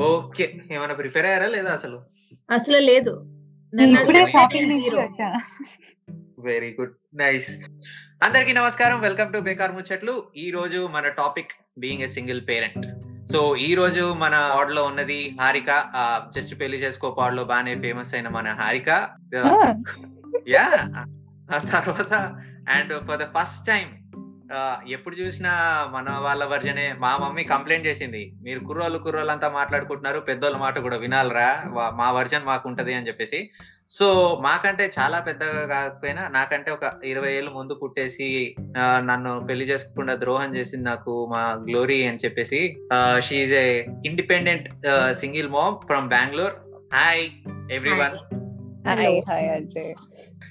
Okay. ఏమైనా prepare అయ్యారా లేదా అసలు? అసలు లేదు. Very good. నైస్. అందరికీ నమస్కారం. Welcome to Bekaar Muchatlu. ఈ రోజు మన topic being a single parent. So ఈ రోజు మన వార్డ్‌లో ఉన్నది హారిక. జస్ట్ పెళ్ళి చేసుకో పాడ్‌లో బానే ఫేమస్ అయిన మన హారిక. ఆ తర్వాత అండ్ ఫర్ ద ఫస్ట్ ఆహ్, ఎప్పుడు చూసినా మన వాళ్ళ వర్జనే మా మమ్మీ కంప్లెయింట్ చేసింది. మీరు కుర్రోళ్ళు కుర్రోళ్ళంతా మాట్లాడుకుంటున్నారు. పెద్దోళ్ళ మాట కూడా వినాలిరా. మా వర్షన్ మాకుంటది అని చెప్పేసి. సో మాకంటే చాలా పెద్దగా కాకపోయినా నాకంటే ఒక 20 ఏళ్ళు ముందు పుట్టేసి నన్ను పెళ్ళి చేసుకోకుండా ద్రోహం చేసింది నాకు మా గ్లోరీ అని చెప్పేసి ఆహ్, she is a independent single mom from Bengaluru. Hi everyone. Hi. Hello. Hi Ajay.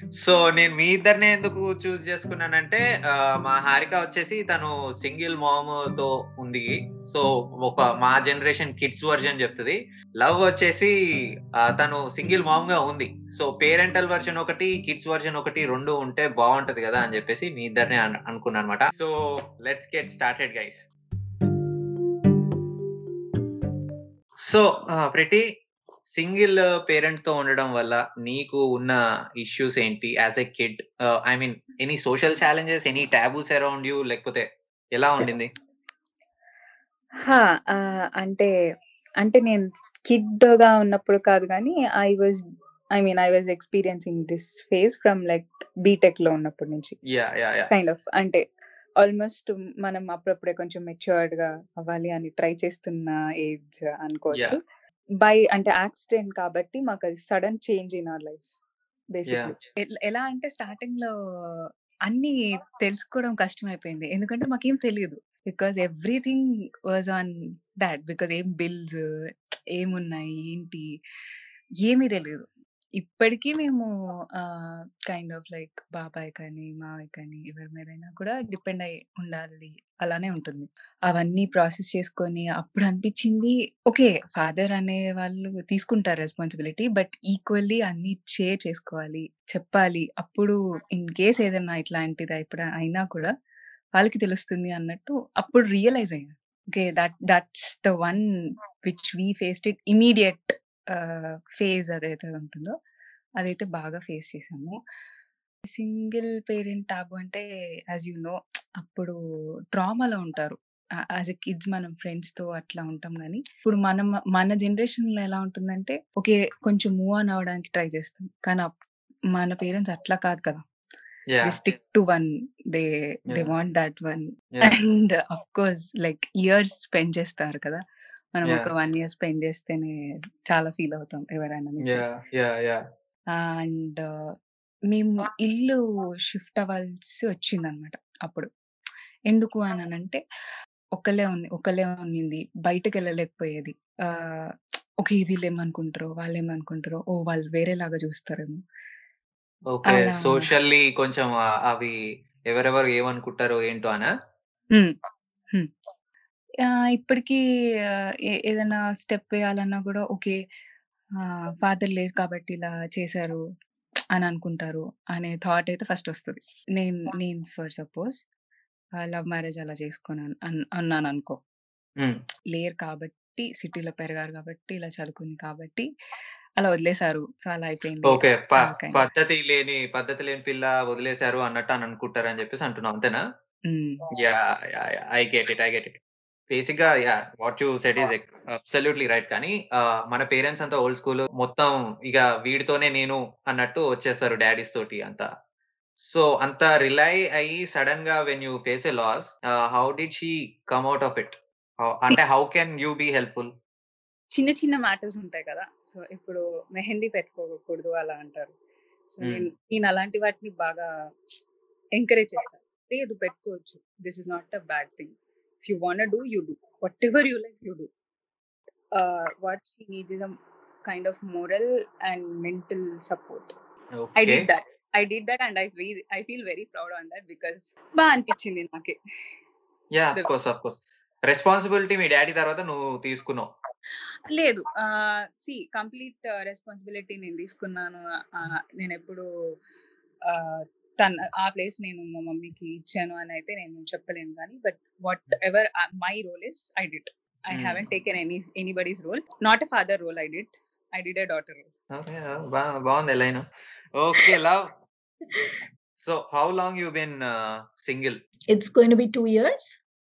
So నేను మీ ఇద్దరినే ఎందుకు చూస్ చేసుకున్నానంటే మా హారిక వచ్చేసి తను సింగిల్ మామ్తో ఉంది. సో ఒక మా జనరేషన్ కిడ్స్ వర్జన్ చెప్తుంది లవ్ వచ్చేసి తను సింగిల్ మామ్గా ఉంది. సో పేరెంటల్ వర్జన్ ఒకటి, కిడ్స్ వర్జన్ ఒకటి రెండు ఉంటే బాగుంటది కదా! అని చెప్పేసి మీ ఇద్దరిని అనుకున్నాను అనమాట so let's get started guys. So ప్రతి సింగిల్ పేరెంట్తో ఉండడం వల్ల నీకు ఉన్న ఇష్యూస్ ఏంటి as a kid? I mean any social challenges, any taboos around you లేకపోతే ఎలా ఉండింది? అంటే, అంటే నేను కిడ్‌గా ఉన్నప్పుడు కాదు గానీ I was I mean I was experiencing this phase from like బీటెక్‌లో ఉన్నప్పటి నుంచి. కైండ్ ఆఫ్ అంటే ఆల్‌మోస్ట్ మనం అప్పుడప్పుడే కొంచెం మెచ్యూర్డ్‌గా అవ్వాలి అని ట్రై చేస్తున్న ఏజ్ అనుకోవచ్చు. బై అంటే యాక్సిడెంట్ కాబట్టి మాకది sudden change in our lives basically. L అంటే స్టార్టింగ్‌లో అన్నీ తెలుసుకోవడం కష్టమైపోయింది. ఎందుకంటే మాకేం తెలీదు. Because everything was on dad. Because ఏం బిల్స్ ఏమున్నాయి? ఏంటి? ఏమీ తెలీదు. ఇప్పటికి మేము ఆహ్, కైండ్ ఆఫ్ లైక్ బాబాయ్ కానీ, మావయ్య కానీ ఎవరి మీదైనా కూడా డిపెండ్ అయ్యి ఉండాలి. అలానే ఉంటుంది. అవన్నీ ప్రాసెస్ చేసుకొని అప్పుడు అనిపించింది ఓకే. ఫాదర్ అనేవాళ్ళు తీసుకుంటారు రెస్పాన్సిబిలిటీ. బట్ ఈక్వల్లీ అన్నీ షేర్ చేసుకోవాలి. చెప్పాలి. అప్పుడు ఇన్ కేస్ ఏదైనా ఇట్లాంటిది ఎప్పుడు అయినా కూడా వాళ్ళకి తెలుస్తుంది అన్నట్టు అప్పుడు రియలైజ్ అయ్యా. Okay. That that's the one which we faced it immediate ah, phase అదైతే ఉంటుందో అదైతే బాగా ఫేస్ చేశాము. సింగిల్ పేరెంట్ టాబూ అంటే యాస్ యూ నో అప్పుడు ట్రామాలో ఉంటారు. యాస్ ఎ కిడ్స్ మనం ఫ్రెండ్స్‌తో అట్లా ఉంటాం గానీ, ఇప్పుడు మనం మన జనరేషన్‌లో ఎలా ఉంటుందంటే ఓకే. కొంచెం మూవ్ ఆన్ అవ్వడానికి ట్రై చేస్తాం. కానీ అప్ మన పేరెంట్స్ అట్లా కాదు కదా! They yeah! Stick to one. They they yeah! Want that one. Yeah! And of course like years spend చేస్తారు కదా! మనం ఒక వన్ ఇయర్ స్పెండ్ చేస్తేనే చాలా ఫీల్ అవుతాం ఎవరైనా అండ్ మేము ఇల్లు షిఫ్ట్ అవ్వాల్సి వచ్చింది అనమాట అప్పుడు. ఎందుకు అని అంటే ఒకలే ఉంది ఒకలే ఉన్నింది. బయటకు వెళ్ళలేకపోయేది. ఒక ఇది ఏమనుకుంటారో వాళ్ళు ఏమనుకుంటారో ఓ వాళ్ళు వేరేలాగా చూస్తారేమో. ఓకే. సోషల్లీ కొంచెం అవి ఎవరెవరు ఏమనుకుంటారో ఏంటో అనా? ఇప్పటికి ఆహ్, ఏ ఏదైనా స్టెప్ వేయాలన్నా కూడా ఓకే. ఆహ్, ఫాదర్ లేరు కాబట్టి ఇలా చేశారు అని అనుకుంటారు అనే థాట్ అయితే ఫస్ట్ వస్తది. నేను నేను for suppose ah, love marriage అలా చేసుకున్నాను అన్ అన్నాననుకో. హ్మ్. లేరు కాబట్టి సిటీలో పెరిగారు కాబట్టి, ఇలా చదువుకుంది కాబట్టి అలా వదిలేసారు. సో, అలా అయిపోయింది. ఓకే. ప ఆ కైండ్ ఆఫ్. పద్ధతి లేని పద్ధతి లేని పిల్ల వదిలేసారు అన్నట్టు అని అనుకుంటారని చెప్పేసి అంటున్నావు అంతేనా? హ్మ్. Yeah! Yeah! Yeah! I get it. I get it. బేసిక్‌గా yeah! What you said is absolutely right. కానీ మన పేరెంట్స్ అంతా ఓల్డ్ స్కూల్ మొత్తం ఇగ వీడితోనే నేను అన్నట్టు వచ్చేస్తారు డాడీస్ తోటి అంతా. సో అంత రిలై అయ్యి సడెన్‌గా when you face a loss how did she come out of it? అంటే how can you be helpful? చిన్న చిన్న మ్యాటర్స్ ఉంటాయి కదా! సో, ఇప్పుడు మెహందీ పెట్టుకోకూడదు అలా అంటారు. సో. నేను అలాంటి వాటిని బాగా ఎంకరేజ్ చేస్తా. లేదు పెట్టుకోవచ్చు. This is not a bad thing. if you want to do you do whatever you like you do uh, what she needs is a kind of moral and mental support okay. i did that i did that and i feel i feel very proud on that because బా అనిపించింది నాకే of course course of course responsibility me daddy తర్వాత నువ్వు తీసుకున్నావు లేదు C complete responsibility నేను తీసుకున్నాను నేను ఎప్పుడు తన ఆ ప్లేస్ నేను మా మమ్మీకి ఇచ్చాను అని అయితే నేను చెప్పలేను గానీ but whatever my role is I did. I haven't taken any anybody's role. Not a father role. I did. I did a daughter role. Okay బా బాగుంది line okay Love so how long you been single It's going to be two years.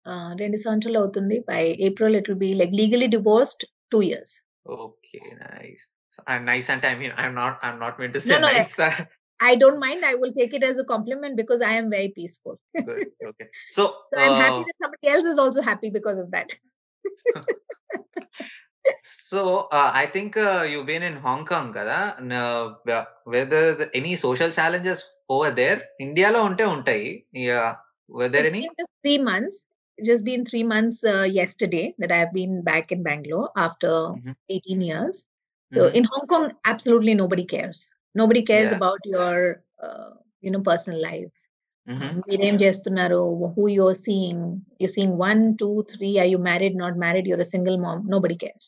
Uh, రెండు సంవత్సరాలు అవుతుంది by April it will be like legally divorced two years okay nice and nice అంటే I mean I'm not I'm not mean to say nice I don't mind. I will take it as a compliment because I am very peaceful. Good. Okay. So, so I'm uh, happy that somebody else is also happy because of that. so uh, I think uh, you've been in Hong Kong, right? And, uh, whether any social challenges over there? India lo unte untai. Yeah. Were there it's any? three months. Just been three months uh, yesterday that I've been back in Bangalore after mm-hmm. 18 years. So mm-hmm. in Hong Kong, absolutely nobody cares Nobody cares Yeah. about your, uh, you know, personal life. మీరేం చేస్తున్నారు who you're seeing you're seeing one two three are you married not married you're a single mom nobody cares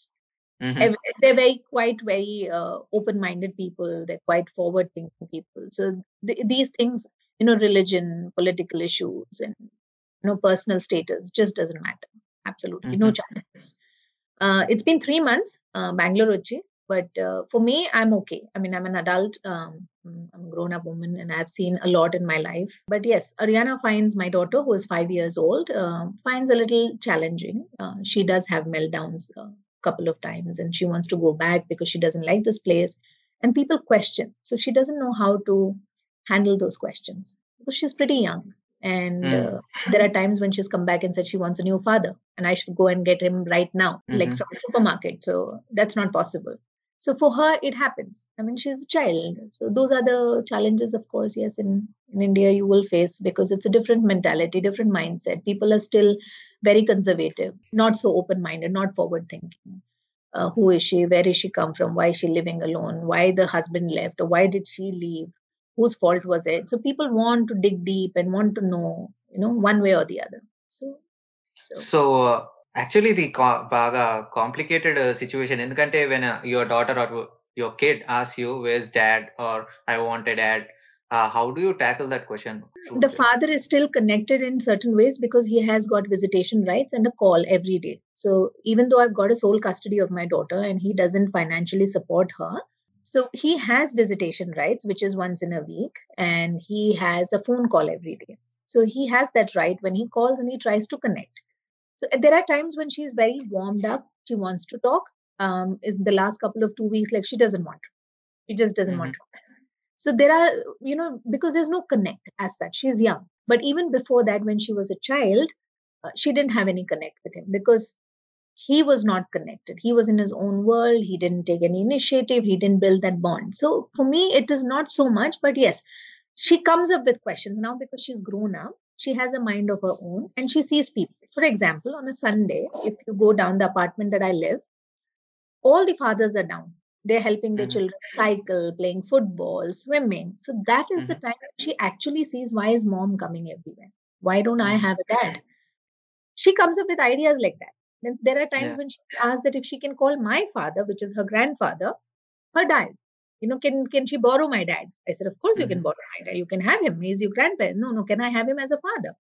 Ev- they're very quite very uh, open-minded people they're quite forward-thinking people so th- these things you know religion political issues and you know personal status just doesn't matter absolutely no Mhm. challenges uh, it's been three months uh, bangalore వచ్చి but uh, for me i'm okay. I mean i'm an adult um, i'm a grown-up woman and i've seen a lot in my life. But yes ariana finds my daughter who is five years old uh, finds a little challenging. Uh, she does have meltdowns a couple of times and she wants to go back because she doesn't like this place and people question. So she doesn't know how to handle those questions. Because she's pretty young and Mm. uh, there are times when she's come back and said she wants a new father and i should go and get him right now like Mhm. from the supermarket. So that's not possible so for her it happens. I mean she's a child. So those are the challenges of course yes in, in india you will face because it's a different mentality different mindset. People are still very conservative not so open minded not forward thinking uh, who is she? Where is she come from? Why is she living alone? Why the husband left? Or why did she leave? Whose fault was it? So people want to dig deep and want to know you know one way or the other. So so. So actually ఇది కా- బాగా complicated situation ఎందుకంటే when your daughter or your kid as you ways dad are I want dad how do you tackle that question the father is still connected in certain ways because he has got visitation rights and a call every day. So even though I've got a sole custody of my daughter and he doesn't financially support her, so he has visitation rights, which is once in a week, and he has a phone call every day. So he has that right when he calls and he tries to connect. So there are times when she's very warmed up, she wants to talk. Um, is the last couple of two weeks like she doesn't want to. She just doesn't want to. So there are, you know, because there's no connect as such. She's young. But even before that, when she was a child, uh, she didn't have any connect with him because he was not connected. He was in his own world. He didn't take any initiative. He didn't build that bond. So for me, it is not so much. But yes, she comes up with questions now because she's grown up. She has a mind of her own and she sees people. For example, on a Sunday, if you go down the apartment that I live, all the fathers are down. They're helping their Mhm. children cycle, playing football, swimming. So that is the time she actually sees why is mom coming everywhere? Why don't I Mhm. have a dad? She comes up with ideas like that. Then there are times Yeah. when she asks that if she can call my father, which is her grandfather, her dad. You know, can can she borrow my dad? I said, of course you can Mhm. borrow my dad. You can have him. He's your grandparent. No, no, can I have him as a father?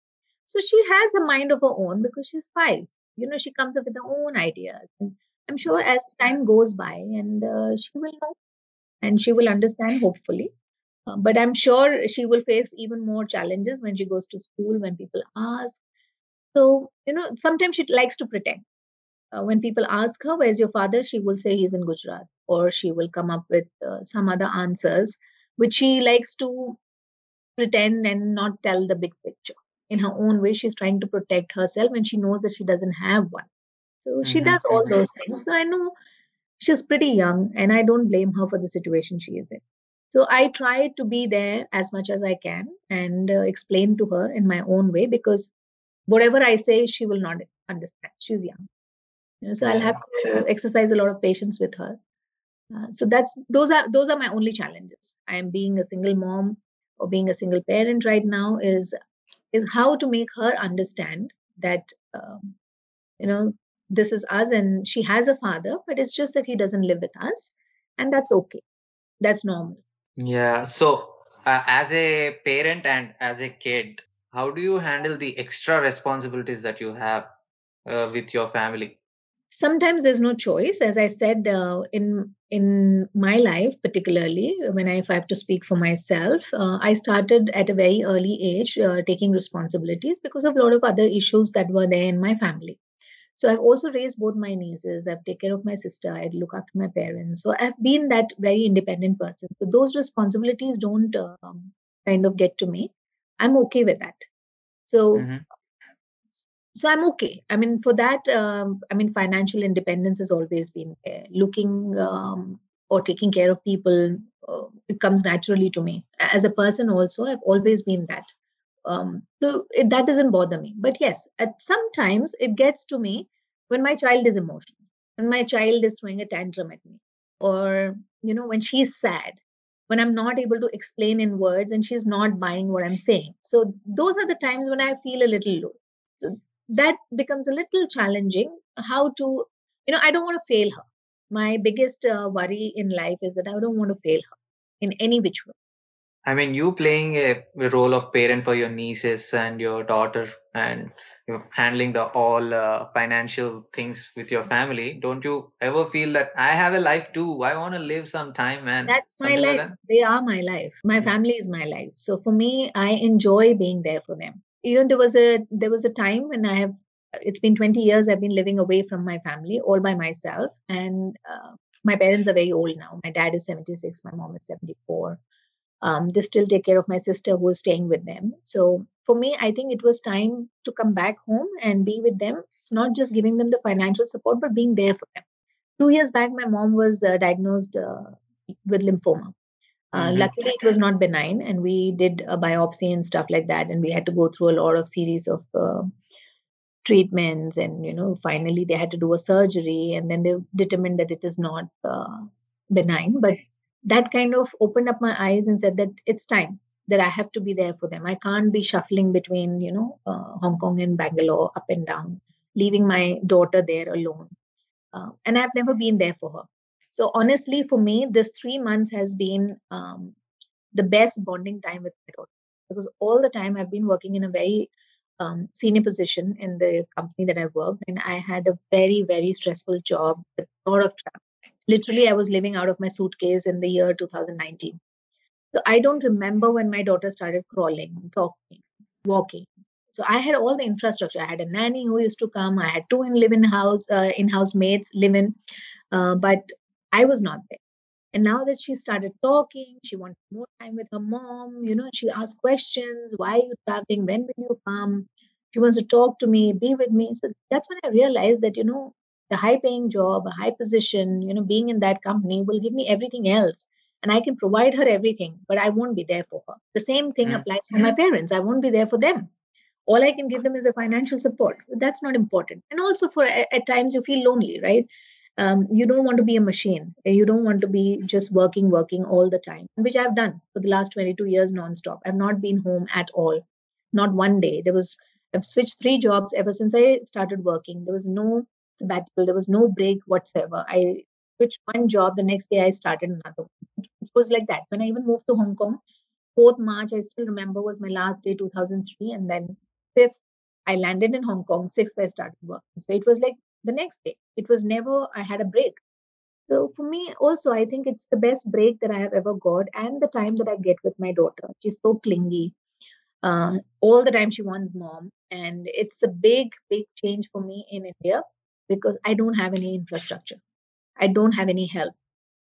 So she has a mind of her own because she's five. You know, she comes up with her own ideas. And I'm sure as time goes by, and uh, she will know and she will understand, hopefully. Uh, but I'm sure she will face even more challenges when she goes to school, when people ask. So, you know, sometimes she likes to pretend. Uh, when people ask her, Where's your father? she will say he's in Gujarat, or she will come up with uh, some other answers, which she likes to pretend and not tell the big picture. In her own way, she's trying to protect herself and she knows that she doesn't have one. So she Mhm, does all mhm. those things. So I know she's pretty young, and I don't blame her for the situation she is in. So I try to be there as much as I can and uh, explain to her in my own way because whatever I say, she will not understand. She's young. You know, so I'll have to exercise a lot of patience with her. Uh, so that's those are those are my only challenges. I am being a single mom or being a single parent right now is is how to make her understand that um, you know this is us and she has a father, but it's just that he doesn't live with us, and that's okay. That's normal. Yeah. So, uh, as a parent and as a kid, how do you handle the extra responsibilities that you have uh, with your family? Sometimes there's no choice as i said uh, in in my life particularly when i if i have to speak for myself uh, i started at a very early age uh, taking responsibilities because of a lot of other issues that were there in my family. So i've also raised both my nieces i've taken care of my sister i look after my parents. So i've been that very independent person. So those responsibilities don't um, kind of get to me. I'm okay with that. So Mhm. So i'm okay. I mean for that um, i mean financial independence has always been there. Looking um, or taking care of people uh, it comes naturally to me. As a person also i've always been that. Um, so it, that doesn't bother me. But yes at sometimes it gets to me when my child is emotional when my child is throwing a tantrum at me or you know when she's sad when i'm not able to explain in words and she's not buying what i'm saying. So those are the times when i feel a little low. So that becomes a little challenging how to you know i don't want to fail her my biggest uh, worry in life is that i don't want to fail her in any which way I mean, you playing a, role of parent for your nieces and your daughter, and you know, handling the all uh, financial things with your family. Don't you ever feel that I have a life too? I want to live some time, man. that's my Something like life that. they are my life my Mm. family is my life so for me i enjoy being there for them you know there was a there was a time when i have it's been 20 years i've been living away from my family all by myself. And uh, my parents are very old now. My dad is 76 my mom is 74 um, they still take care of my sister who is staying with them. So for me i think it was time to come back home and be with them. It's not just giving them the financial support but being there for them. Two years back my mom was uh, diagnosed uh, with lymphoma uh, Mhm. luckily, it was not benign, and we did a biopsy and stuff like that, and we had to go through a lot of series of uh, treatments, and you know, finally they had to do a surgery, and then they determined that it is not uh, benign. But that kind of opened up my eyes and said that it's time that I have to be there for them. I can't be shuffling between you know uh, Hong Kong and Bangalore up and down, leaving my daughter there alone uh, and I've never been there for her. So honestly, for me, this three months has been um, the best bonding time with my daughter because all the time I've been working in a very um, senior position in the company that I worked, and I had a very very stressful job a lot of travel. Literally, I was living out of my suitcase in the year 2019. So I don't remember when my daughter started crawling, talking, walking. So I had all the infrastructure. I had a nanny who used to come. I had two in live-in house, uh, in-house maids live-in, uh, but I was not there. And now that she started talking, she wanted more time with her mom. You know, she asked questions. Why are you traveling? When will you come? She wants to talk to me, be with me. So that's when I realized that, you know, the high paying job, a high position, you know, being in that company will give me everything else. And I can provide her everything, but I won't be there for her. The same thing Mm. applies for my parents. I won't be there for them all i can give them is a financial support that's not important and also for at times you feel lonely right um, you don't want to be a machine. You don't want to be just working working all the time which i've done for the last 22 years nonstop. I've not been home at all. Not one day. There was i've switched three jobs ever since i started working. There was no sabbatical. There was no break whatsoever. I switched one job the next day i started another it was like that. When i even moved to hong kong 4th march i still remember was my last day 2003 and then 5th i landed in hong kong. 6th i started working. So it was like the next day. It was never i had a break. So for me also i think it's the best break that i have ever got and the time that i get with my daughter. She's so clingy. Uh, all the time she wants mom. And it's a big big change for me in india because i don't have any infrastructure. I don't have any help.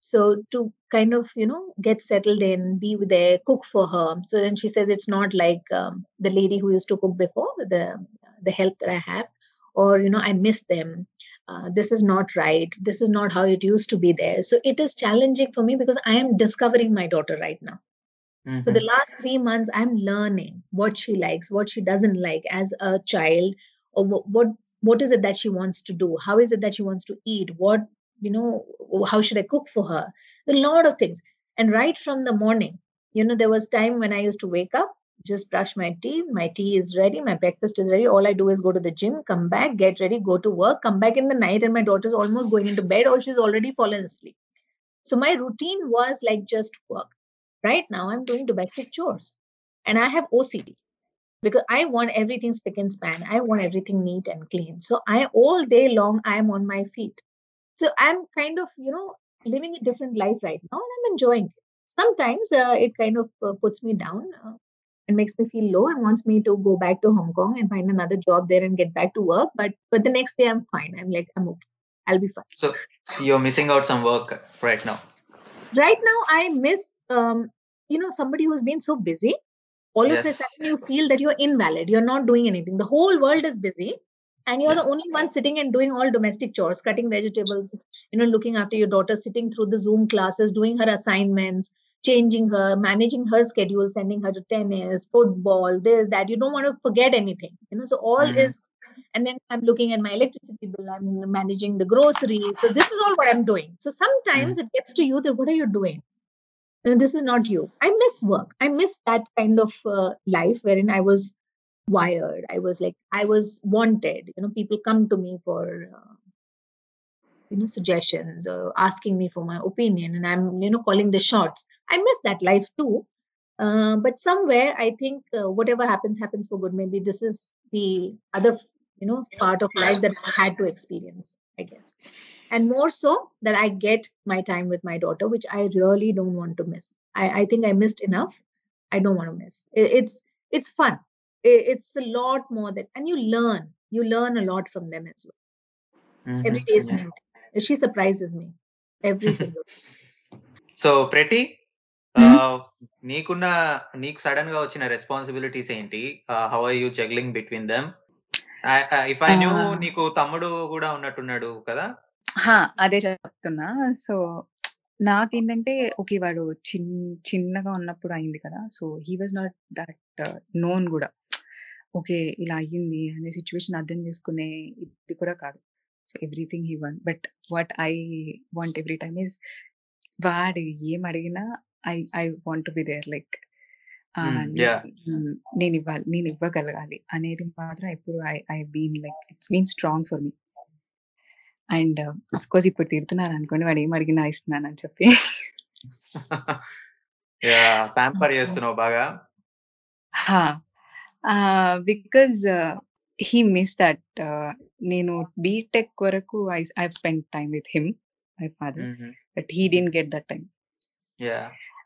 So to kind of you know get settled in be there cook for her. So then she says it's not like um, the lady who used to cook before the the help that i have or you know i miss them. Uh, this is not right. This is not how it used to be there. So it is challenging for me because i am discovering my daughter right now. For the Mhm. last three months i'm learning what she likes what she doesn't like as a child or wh- what what is it that she wants to do? How is it that she wants to eat? What you know how should i cook for her? A lot of things. And right from the morning you know there was time when i used to wake up just brush my teeth my tea is ready my breakfast is ready all i do is go to the gym come back get ready go to work come back in the night and my daughter's almost going into bed or she's already fallen asleep so my routine was like just work Right now, I'm doing domestic chores and I have OCD. because I want everything spick and span. I want everything neat and clean. So I all day long I am on my feet. So I'm kind of you know living a different life right now, and I'm enjoying it. Sometimes uh, it kind of uh, puts me down. Uh, and makes me feel low and wants me to go back to Hong Kong and find another job there and get back to work. But but the next day I'm fine. I'm like I'm okay. I'll be fine. So you're missing out some work right now. Right now I miss um you know somebody who's been so busy. All of a sudden you feel that you're invalid. You're not doing anything. The whole world is busy. And you're Yeah. the only one sitting and doing all domestic chores, cutting vegetables, you know, looking after your daughter, sitting through the Zoom classes, doing her assignments, changing her, managing her schedule, sending her to tennis, football, this, that. You don't want to forget anything. You know, so all Mhm. is and then I'm looking at my electricity bill, I'm managing the groceries. So this is all what I'm doing. So sometimes it gets to you that what are you doing? And this is not you. I miss work. I miss that kind of uh, life wherein I was wired. I was like, I was wanted. You know, people come to me for, uh, you know, suggestions or asking me for my opinion, and I'm, you know, calling the shots. I miss that life too. Uh, but somewhere, I think uh, whatever happens, happens for good. Maybe this is the other, you know, part of life that I had to experience, I guess. And more so that I get my time with my daughter, which I really don't want to miss. I, I think I missed enough. I don't want to miss. It, it's it's fun. It, it's a lot more than, and you learn. You learn a lot from them as well. Every Mhm. day is Yeah. new. She surprises me every single. day. So pretty Mhm. నీకున్న నీకు సడన్గా వచ్చిన responsibilities ఏంటి how are you juggling between them if I knew. నీకు తమ్ముడు కూడా ఉన్నట్టున్నాడు కదా హా! అదే చెప్తున్నా. సో, నాకేంటంటే ఓకే. వాడు చిన్ చిన్నగా ఉన్నప్పుడు అయింది కదా! So, he was not that known గూడా. ఓకే. ఇలా అయ్యింది అనే సిట్యుయేషన్ అర్థం చేసుకునే ఇది కూడా కాదు. So, everything he want. But what I want every time is వాడు ఏం అడిగినా I I want be there like ah, hmm. నే యాహ్! హ్మ్. నేనివ్వాలి. నేనివ్వగలగాలి అనేది మాత్రం ఎప్పుడు I I been like it's been strong for me. And of course ఇప్పుడు తిడుతున్నారనుకోండి వాడు ఏం అడిగినా ఇస్తున్నానని చెప్పి. యాహ్! ప్యాంపర్ చేస్తున్నావు బాగా. బికాజ్ హి మిస్డ్ దట్ నేను బీటెక్ వరకు I I have spent time with him my father. But he didn't get that time.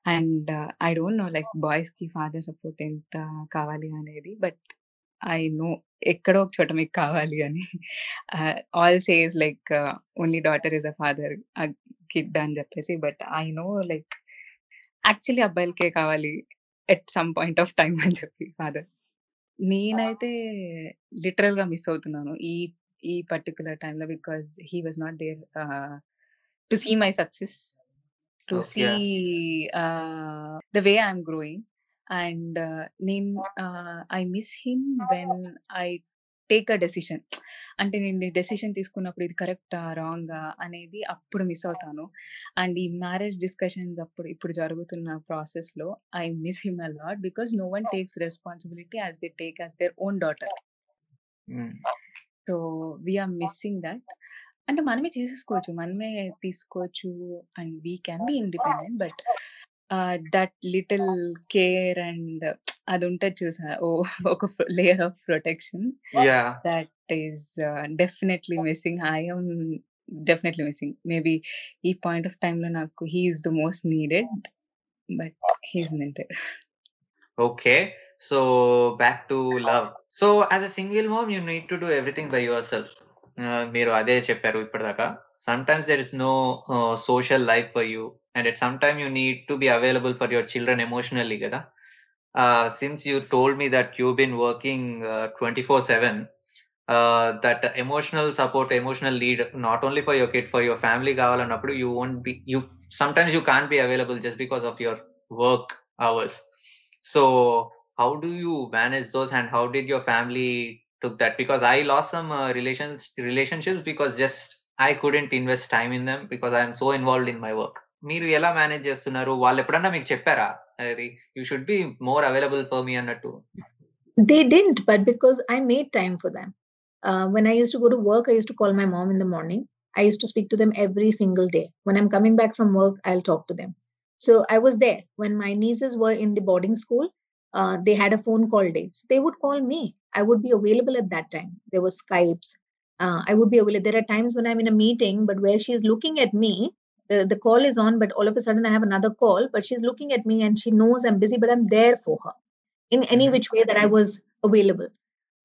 And I don't know like బాయ్స్‌కి ఫాదర్ సపోర్ట్ ఎంత కావాలి అనేది. బట్ ఐ నో ఎక్కడో ఒక చోట మీకు కావాలి అని. All says like only daughter is a father kid అని చెప్పేసి. But I know like actually అబ్బాయిలకే కావాలి at some point of time అని చెప్పి ఫాదర్. నేనైతే లిటరల్‌గా మిస్ అవుతున్నాను. ఈ ఈ పర్టిక్యులర్ టైమ్‌లో because he was not there ఆహ్, to see my success. To see okay. ఆహ్, the way I am growing. And నేను ఆహ్, I miss him when I take a decision. అంటే నేను డెసిషన్ తీసుకున్నప్పుడు ఇది కరెక్టా? రాంగా? అనేది అప్పుడు మిస్ అవుతాను. అండ్ ఈ మ్యారేజ్ డిస్కషన్స్ అప్పుడు ఇప్పుడు జరుగుతున్న ప్రాసెస్‌లో I miss him a lot because no one takes responsibility as they take as their own daughter. So, we are missing that. అంటే మనమే చేసేసుకోవచ్చు. మనమే తీసుకోవచ్చు and we can be independent. But that little care and అది ఉంటది చూసారా? Oh! ఒక layer of protection yeah! That is definitely missing. I am definitely missing. Maybe ఈ పాయింట్ ఆఫ్ టైమ్‌లో నాకు he is the most needed. But he there. Okay. So, back to Love. So, as a single mom you need to do everything by yourself. Ah, మీరు అదే చెప్పారు ఇప్పటిదాకా. Sometimes there is no ah, social life for you and at some time you need to be available for your children emotionally kada. Uh, since you told me that you've been working uh, 24/7, uh, that emotional support emotional lead not only for your kid for your family gavala, kavalannappudu you won't be you sometimes you can't be available just because of your work hours. So how do you manage those and how did your family took that? Because i lost some relations relationships because just i couldn't invest time in them because i am so involved in my work. మీరు ఎలా manage చేస్తున్నారు? వాళ్ళు ఎప్పుడన్నా మీకు చెప్పారా? అది you should be more available for me అన్నట్టు. They didn't, but because I made time for them. Uh, when I used to go to work, I used to call my mom in the morning. I used to speak to them every single day. When I'm coming back from work, I'll talk to them. So I was there when my nieces were in the boarding school. uh, they had a phone call day. So they would call me. I would be available at that time. There were Skypes. Uh, I would be available. There are times when I'm in a meeting, but where she's looking at me, the, the call is on, but all of a sudden I have another call, but she's looking at me and she knows I'm busy, but I'm there for her in any Mhm. which way that I was available.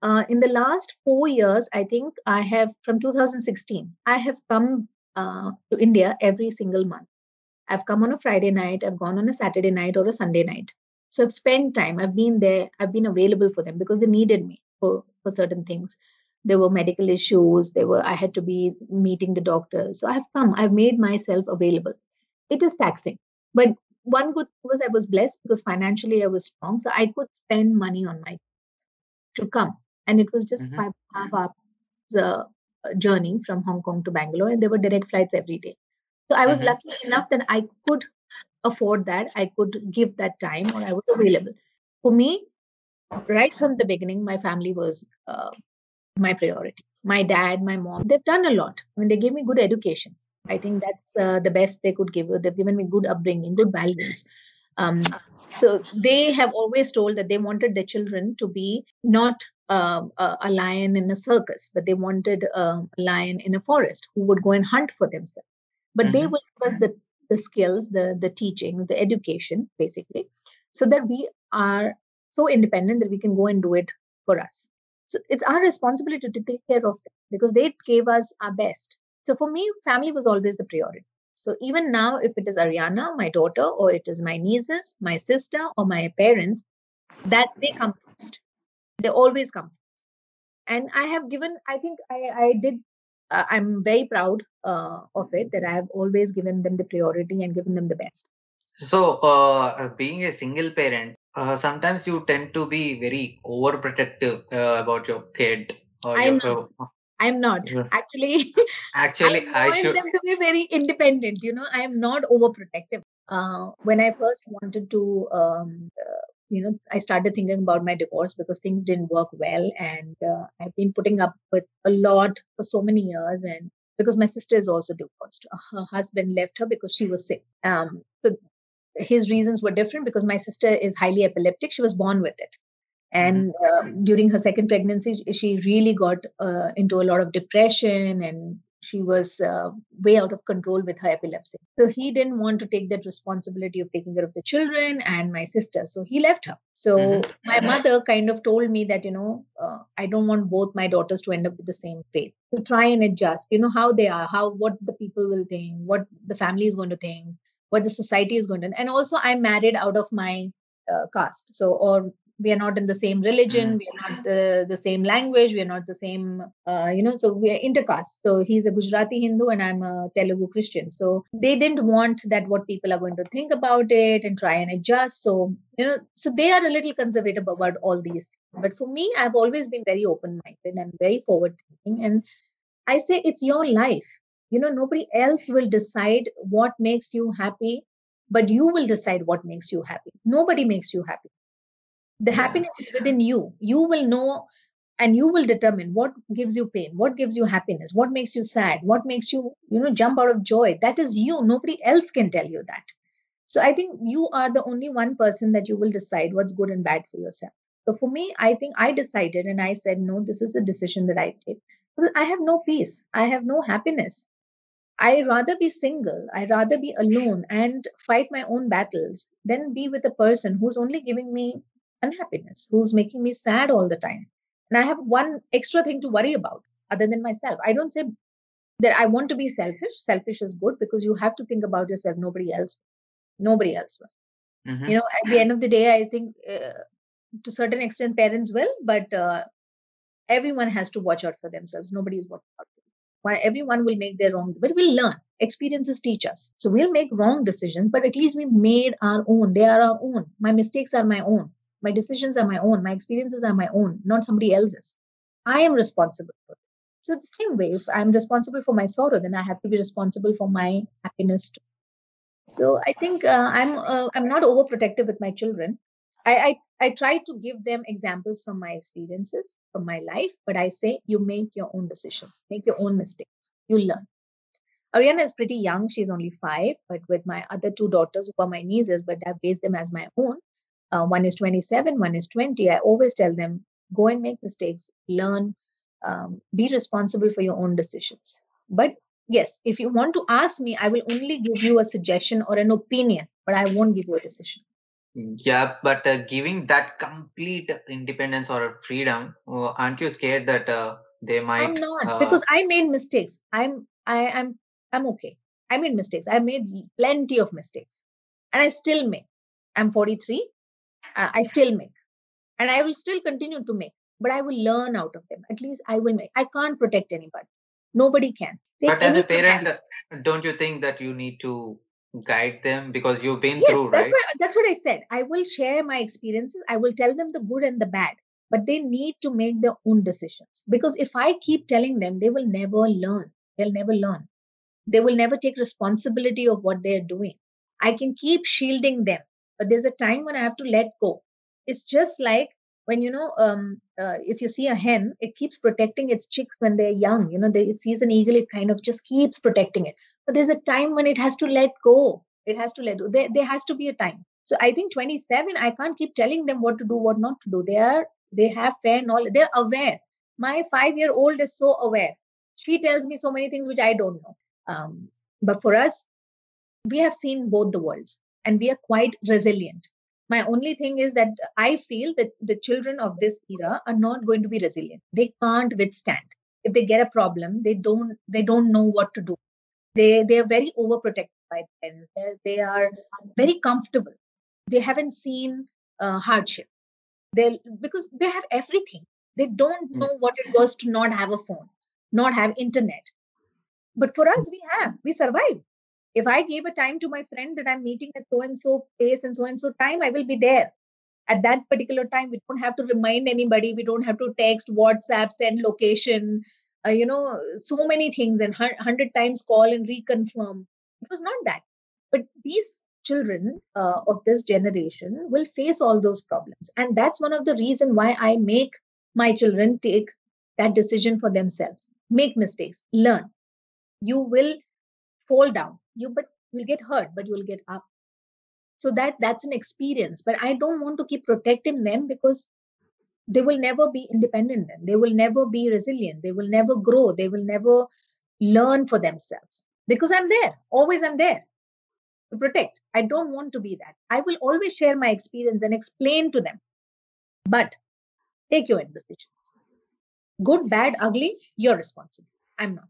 Uh, in the last four years, I think I have from 2016, I have come uh, to India every single month. I've come on a Friday night, I've gone on a Saturday night or a Sunday night. So I've spent time, I've been there, I've been available for them because they needed me for, for certain things. There were medical issues, there were I had to be meeting the doctors. So I've come, I've made myself available. It is taxing. But one good thing was I was blessed because financially I was strong. So I could spend money on my to come. And it was just Mhm. five and a half hours uh, journey from Hong Kong to Bangalore, and there were direct flights every day. So I was Mhm. lucky enough that I could afford that. I could give that time, or I was available. For me, right from the beginning, my family was uh, my priority. My dad, my mom, they've done a lot. I mean, they gave me good education. I think that's uh, the best they could give. They've given me good upbringing, good values. Um, so they have always told that they wanted their children to be not um, a, lion in a circus, but they wanted um, a lion in a forest who would go and hunt for themselves. But they Mhm. will give us the, the skills, the, the teaching, the education, basically, so that we are so independent that we can go and do it for us. So it's our responsibility to take care of them because they gave us our best. So for me, family was always the priority. So even now, if it is Ariana, my daughter, or it is my nieces, my sister, or my parents, that they come first. They always come. And I have given, I think I, I did, uh, I'm very proud uh, of it that I have always given them the priority and given them the best. So, uh, being a single parent, uh, sometimes you tend to be very overprotective uh, about your kid or I'm your. Uh, I'm not. Actually, actually, I I want should. them to be very independent. You know, I am not overprotective. Uh, when I first wanted to, um, uh, you know, I started thinking about my divorce because things didn't work well, and uh, I've been putting up with a lot for so many years, and because my sister is also divorced, her husband left her because she was sick. Um, so his reasons were different because my sister is highly epileptic; she was born with it. And uh, during her second pregnancy she really got uh, into a lot of depression and she was uh, way out of control with her epilepsy. So he didn't want to take that responsibility of taking care of the children and my sister. So he left her. So Mhm. my mother kind of told me that you know uh, i don't want both my daughters to end up with the same fate. To try and adjust. You know how they are how what the people will think what the family is going to think what the society is going to and also i'm married out of my uh, caste. So or we are not in the same religion Mm. we are not uh, the same language we are not the same uh, you know so we are intercaste so he's a gujarati hindu and i'm a telugu christian. So they didn't want that what people are going to think about it and try and adjust. So you know so they are a little conservative about all these. Things. but for me i've always been very open minded and very forward thinking and i say it's your life you know nobody else will decide what makes you happy but you will decide what makes you happy. Nobody makes you happy. The Yeah. happiness is within you. You will know and you will determine what gives you pain what gives you happiness what makes you sad what makes you you know jump out of joy. That is you. Nobody else can tell you that. So i think you are the only one person that you will decide what's good and bad for yourself. So for me i think i decided and i said no this is a decision that i take. Because i have no peace. I have no happiness I rather be single. I rather be alone and fight my own battles than be with a person who's only giving me unhappiness, who's making me sad all the time. And I have one extra thing to worry about other than myself. I don't say that I want to be selfish. Selfish is good because you have to think about yourself. Nobody else. Nobody else will. Mhm. You know, at the end of the day, I think uh, to certain extent parents will, but uh, everyone has to watch out for themselves. Nobody is watching out. Why everyone will make their wrong, but we'll learn. Experiences teach us. So we'll make wrong decisions, but at least we made our own. They are our own. My mistakes are my own. My decisions are my own. My experiences are my own, not somebody else's. I am responsible for it. So the same way, if I'm responsible for my sorrow, then I have to be responsible for my happiness too. So I think uh, I'm uh, I'm not overprotective with my children. I, I I try to give them examples from my experiences, from my life, but I say you make your own decision, make your own mistakes, you learn. Ariana is pretty young; she's only five. But with my other two daughters, who are my nieces, but I've raised them as my own, Uh, one is 27, one is 20. I always tell them go and make mistakes, learn, um, be responsible for your own decisions. But yes, if you want to ask me, I will only give you a suggestion or an opinion, but I won't give you a decision. Yeah, but uh, giving that complete independence or freedom, uh, aren't you scared that uh, they might? I'm not Uh, because I made mistakes. I'm I am I'm okay. I made mistakes. I made plenty of mistakes, and I still make. I'm 43. uh, I still make, and I will still continue to make. But I will learn out of them. At least I will make. I can't protect anybody. Nobody can. But as a parent, uh, don't you think that you need to guide them because you've been Yes, through, that's right? what that's what I said. I will share my experiences. I will tell them the good and the bad, but they need to make their own decisions. Because if I keep telling them, they will never learn. They'll never learn. They will never take responsibility of what they're doing. I can keep shielding them, but there's a time when I have to let go. It's just like when you know, um, uh, if you see a hen, it keeps protecting its chicks when they're young. You know, they, it sees an eagle, it kind of just keeps protecting it. But there's a time when it has to let go. It has to let go. There, there has to be a time. So I think 27, I can't keep telling them what to do, what not to do. They are, they have fair knowledge. They're aware. My five-year-old is so aware. She tells me so many things which I don't know. Um, but for us, we have seen both the worlds and we are quite resilient. My only thing is that I feel that the children of this era are not going to be resilient. They can't withstand. If they get a problem, they don't they don't know what to do. They they are very overprotected by parents. They, are very comfortable. They haven't seen uh, hardship. They because they have everything. They don't Mm. know what it was to not have a phone, not have internet. But for us, we have. We survive. if I gave a time to my friend that I'm meeting at so and so place and so and so time, I will be there at that particular time. We don't have to remind anybody. We don't have to text, WhatsApp, send location, uh, you know, so many things and hundred times call and reconfirm. It was not that. But these children uh, of this generation will face all those problems, and that's one of the reason why I make my children take that decision for themselves. Make mistakes, learn. You will fall down you but you'll get hurt but you'll get up so that that's an experience but i don't want to keep protecting them because they will never be independent then. They will never be resilient. They will never grow. They will never learn for themselves. Because i'm there. Always i'm there to protect. I don't want to be that. I will always share my experience and explain to them. But take your own decisions. Good bad ugly you're responsible. I'm not.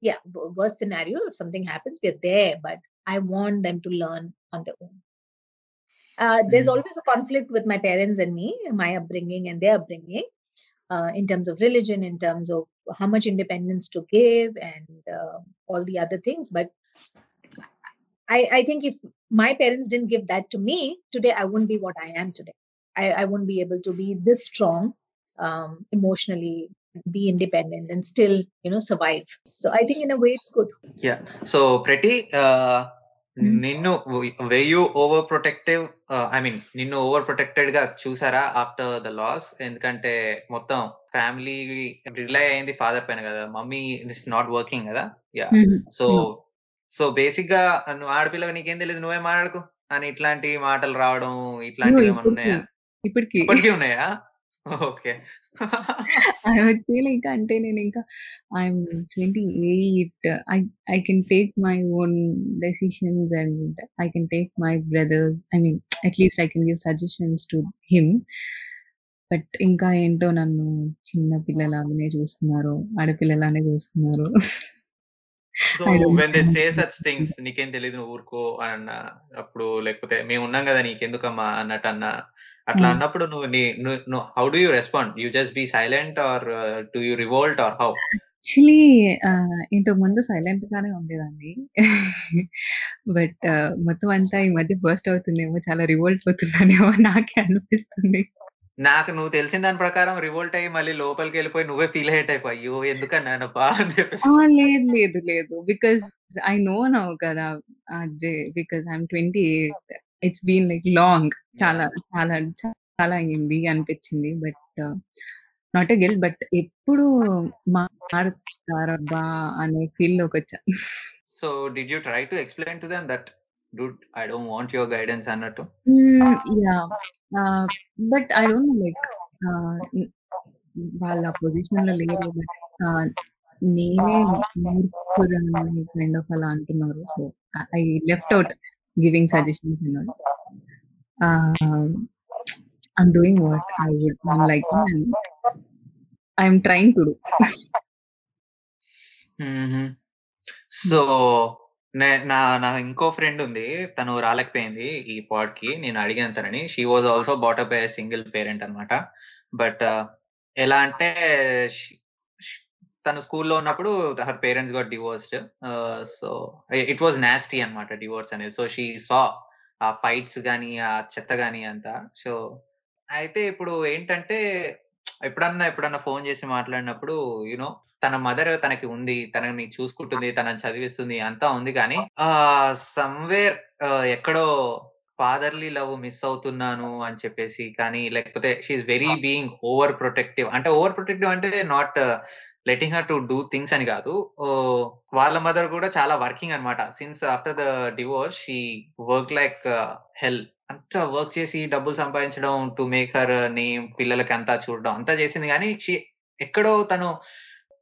Yeah, worst scenario, if something happens, we're there, but I want them to learn on their own. Uh, there's Mm. always a conflict with my parents and me, my upbringing and their upbringing, uh, in terms of religion, in terms of how much independence to give, and uh, all the other things. But I, I think if my parents didn't give that to me today, I wouldn't be what I am today. I, I wouldn't be able to be this strong um, emotionally, be independent, and still, you know, survive. So I think in a way it's good. Yeah. So, Pretty, uh. నిన్ను way you over protective I mean నిన్ను over ప్రొటెక్టెడ్గా చూసారా after the loss ఎందుకంటే మొత్తం family rely అయింది father పైన కదా. Mummy is not working కదా. యా సో సో బేసిక్గా నువ్వు ఆడపిల్లగా నీకేం తెలియదు నువ్వే మాట్లాడుకో? అని ఇట్లాంటి మాటలు రావడం ఇట్లాంటివి ఏమైనా ఇప్పటికి. ఉన్నాయా? ఇప్పటికి. ఇప్పటికీ ఉన్నాయా? Okay. I would say like అంటే నేను ఇంకా I'm twenty eight I I can take my own decisions and I can take my brothers I mean at least I can give suggestions to him but ఇంకా ఏంటో నన్ను చిన్న పిల్లలాగానే చూస్తున్నారు ఆడపిల్లలానే చూస్తున్నారు. So I don't when they know. Say such things నీకేం తెలియదు నువ్వు ఊరుకో అన్న అప్పుడు లేకపోతే మేము ఉన్నాం కదా నీకెందుకమ్మా అన్నట్టు అన్న అట్లా. అన్నప్పుడు నువ్వు నీ నువ్వు how do you respond you just be silent or do you revolt or how actually ఇంతకు ముందు సైలెంట్ గానే ఉండేదాన్ని. బట్ మొత్తం అంతా ఈ మధ్య బర్స్ట్ అవుతుందేమో చాలా రివోల్ట్ అవుతున్నానేమో నాకే అనిపిస్తుంది. నాకు నువ్వు తెలిసిన దాని ప్రకారం రివోల్ట్ అయ్యి మళ్ళీ లోపలికి వెళ్ళిపోయి నువ్వే ఫీల్ అయ్యేట్ అయిపో అయ్యో ఎందుకన్నానబ్బా అని చెప్పేసి. ఆ, లేదు లేదు లేదు. బికాస్ ఐ నో నౌ కదా because I'm twenty eight it's been like long చాలా చాలా చాలా అయింది అనిపించింది but not a guilt but ఎప్పుడు మారుతారబ్బా అనే ఫీల్లోకి వచ్చా so did you try to explain to them that dude i don't want your guidance అన్నట్టు! ఆహ్, బట్ ఐ డోంట్ లైక్ వాళ్ళ పొజిషన్‌లో లేరు. బట్ నేనే మూర్ఖురాలిని కైండ్ ఆఫ్ అలా అంటున్నారు. So, I left out giving suggestions and all. Uh, I'm doing what I would I'm like. And I'm trying to do. Hmm. So నే- నా నా ఇంకో ఫ్రెండ్ ఉంది తను రాలేకపోయింది ఈ పాడ్కి నేను అడిగాను తనని she was also brought up a single parent అనమాట బట్ ఎలా అంటే తను స్కూల్‌లో ఉన్నప్పుడు her parents got divorced. So it was nasty అన్నమాట డివోర్స్ అనేది. సో షీ సా ఆ ఫైట్స్ గాని, ఆ చెత్త గాని అంతా. సో అయితే ఇప్పుడు ఏంటంటే ఎప్పుడన్నా, ఎప్పుడన్నా ఫోన్ చేసి మాట్లాడినప్పుడు యూ నో తన మదర్ తనకి ఉంది. తనని చూసుకుంటుంది. తనని చదివిస్తుంది. అంతా ఉంది కానీ ఆహ్, సమ్‌వేర్ ఎక్కడో ఫాదర్‌లీ లవ్ మిస్ అవుతున్నాను అని చెప్పేసి కానీ లేకపోతే she is very being over protective. అంటే ఓవర్ ప్రొటెక్టివ్ అంటే not letting her to do things అని కాదు. వాళ్ళ మదర్ కూడా చాలా వర్కింగ్ అన్నమాట. Since after the divorce she work like hell. అంతా వర్క్ చేసి డబ్బులు సంపాదించడం టు మేక్ హర్ నేమ్ పిల్లలకి అంతా చూడడం అంతా చేసింది కానీ షీ ఎక్కడో తను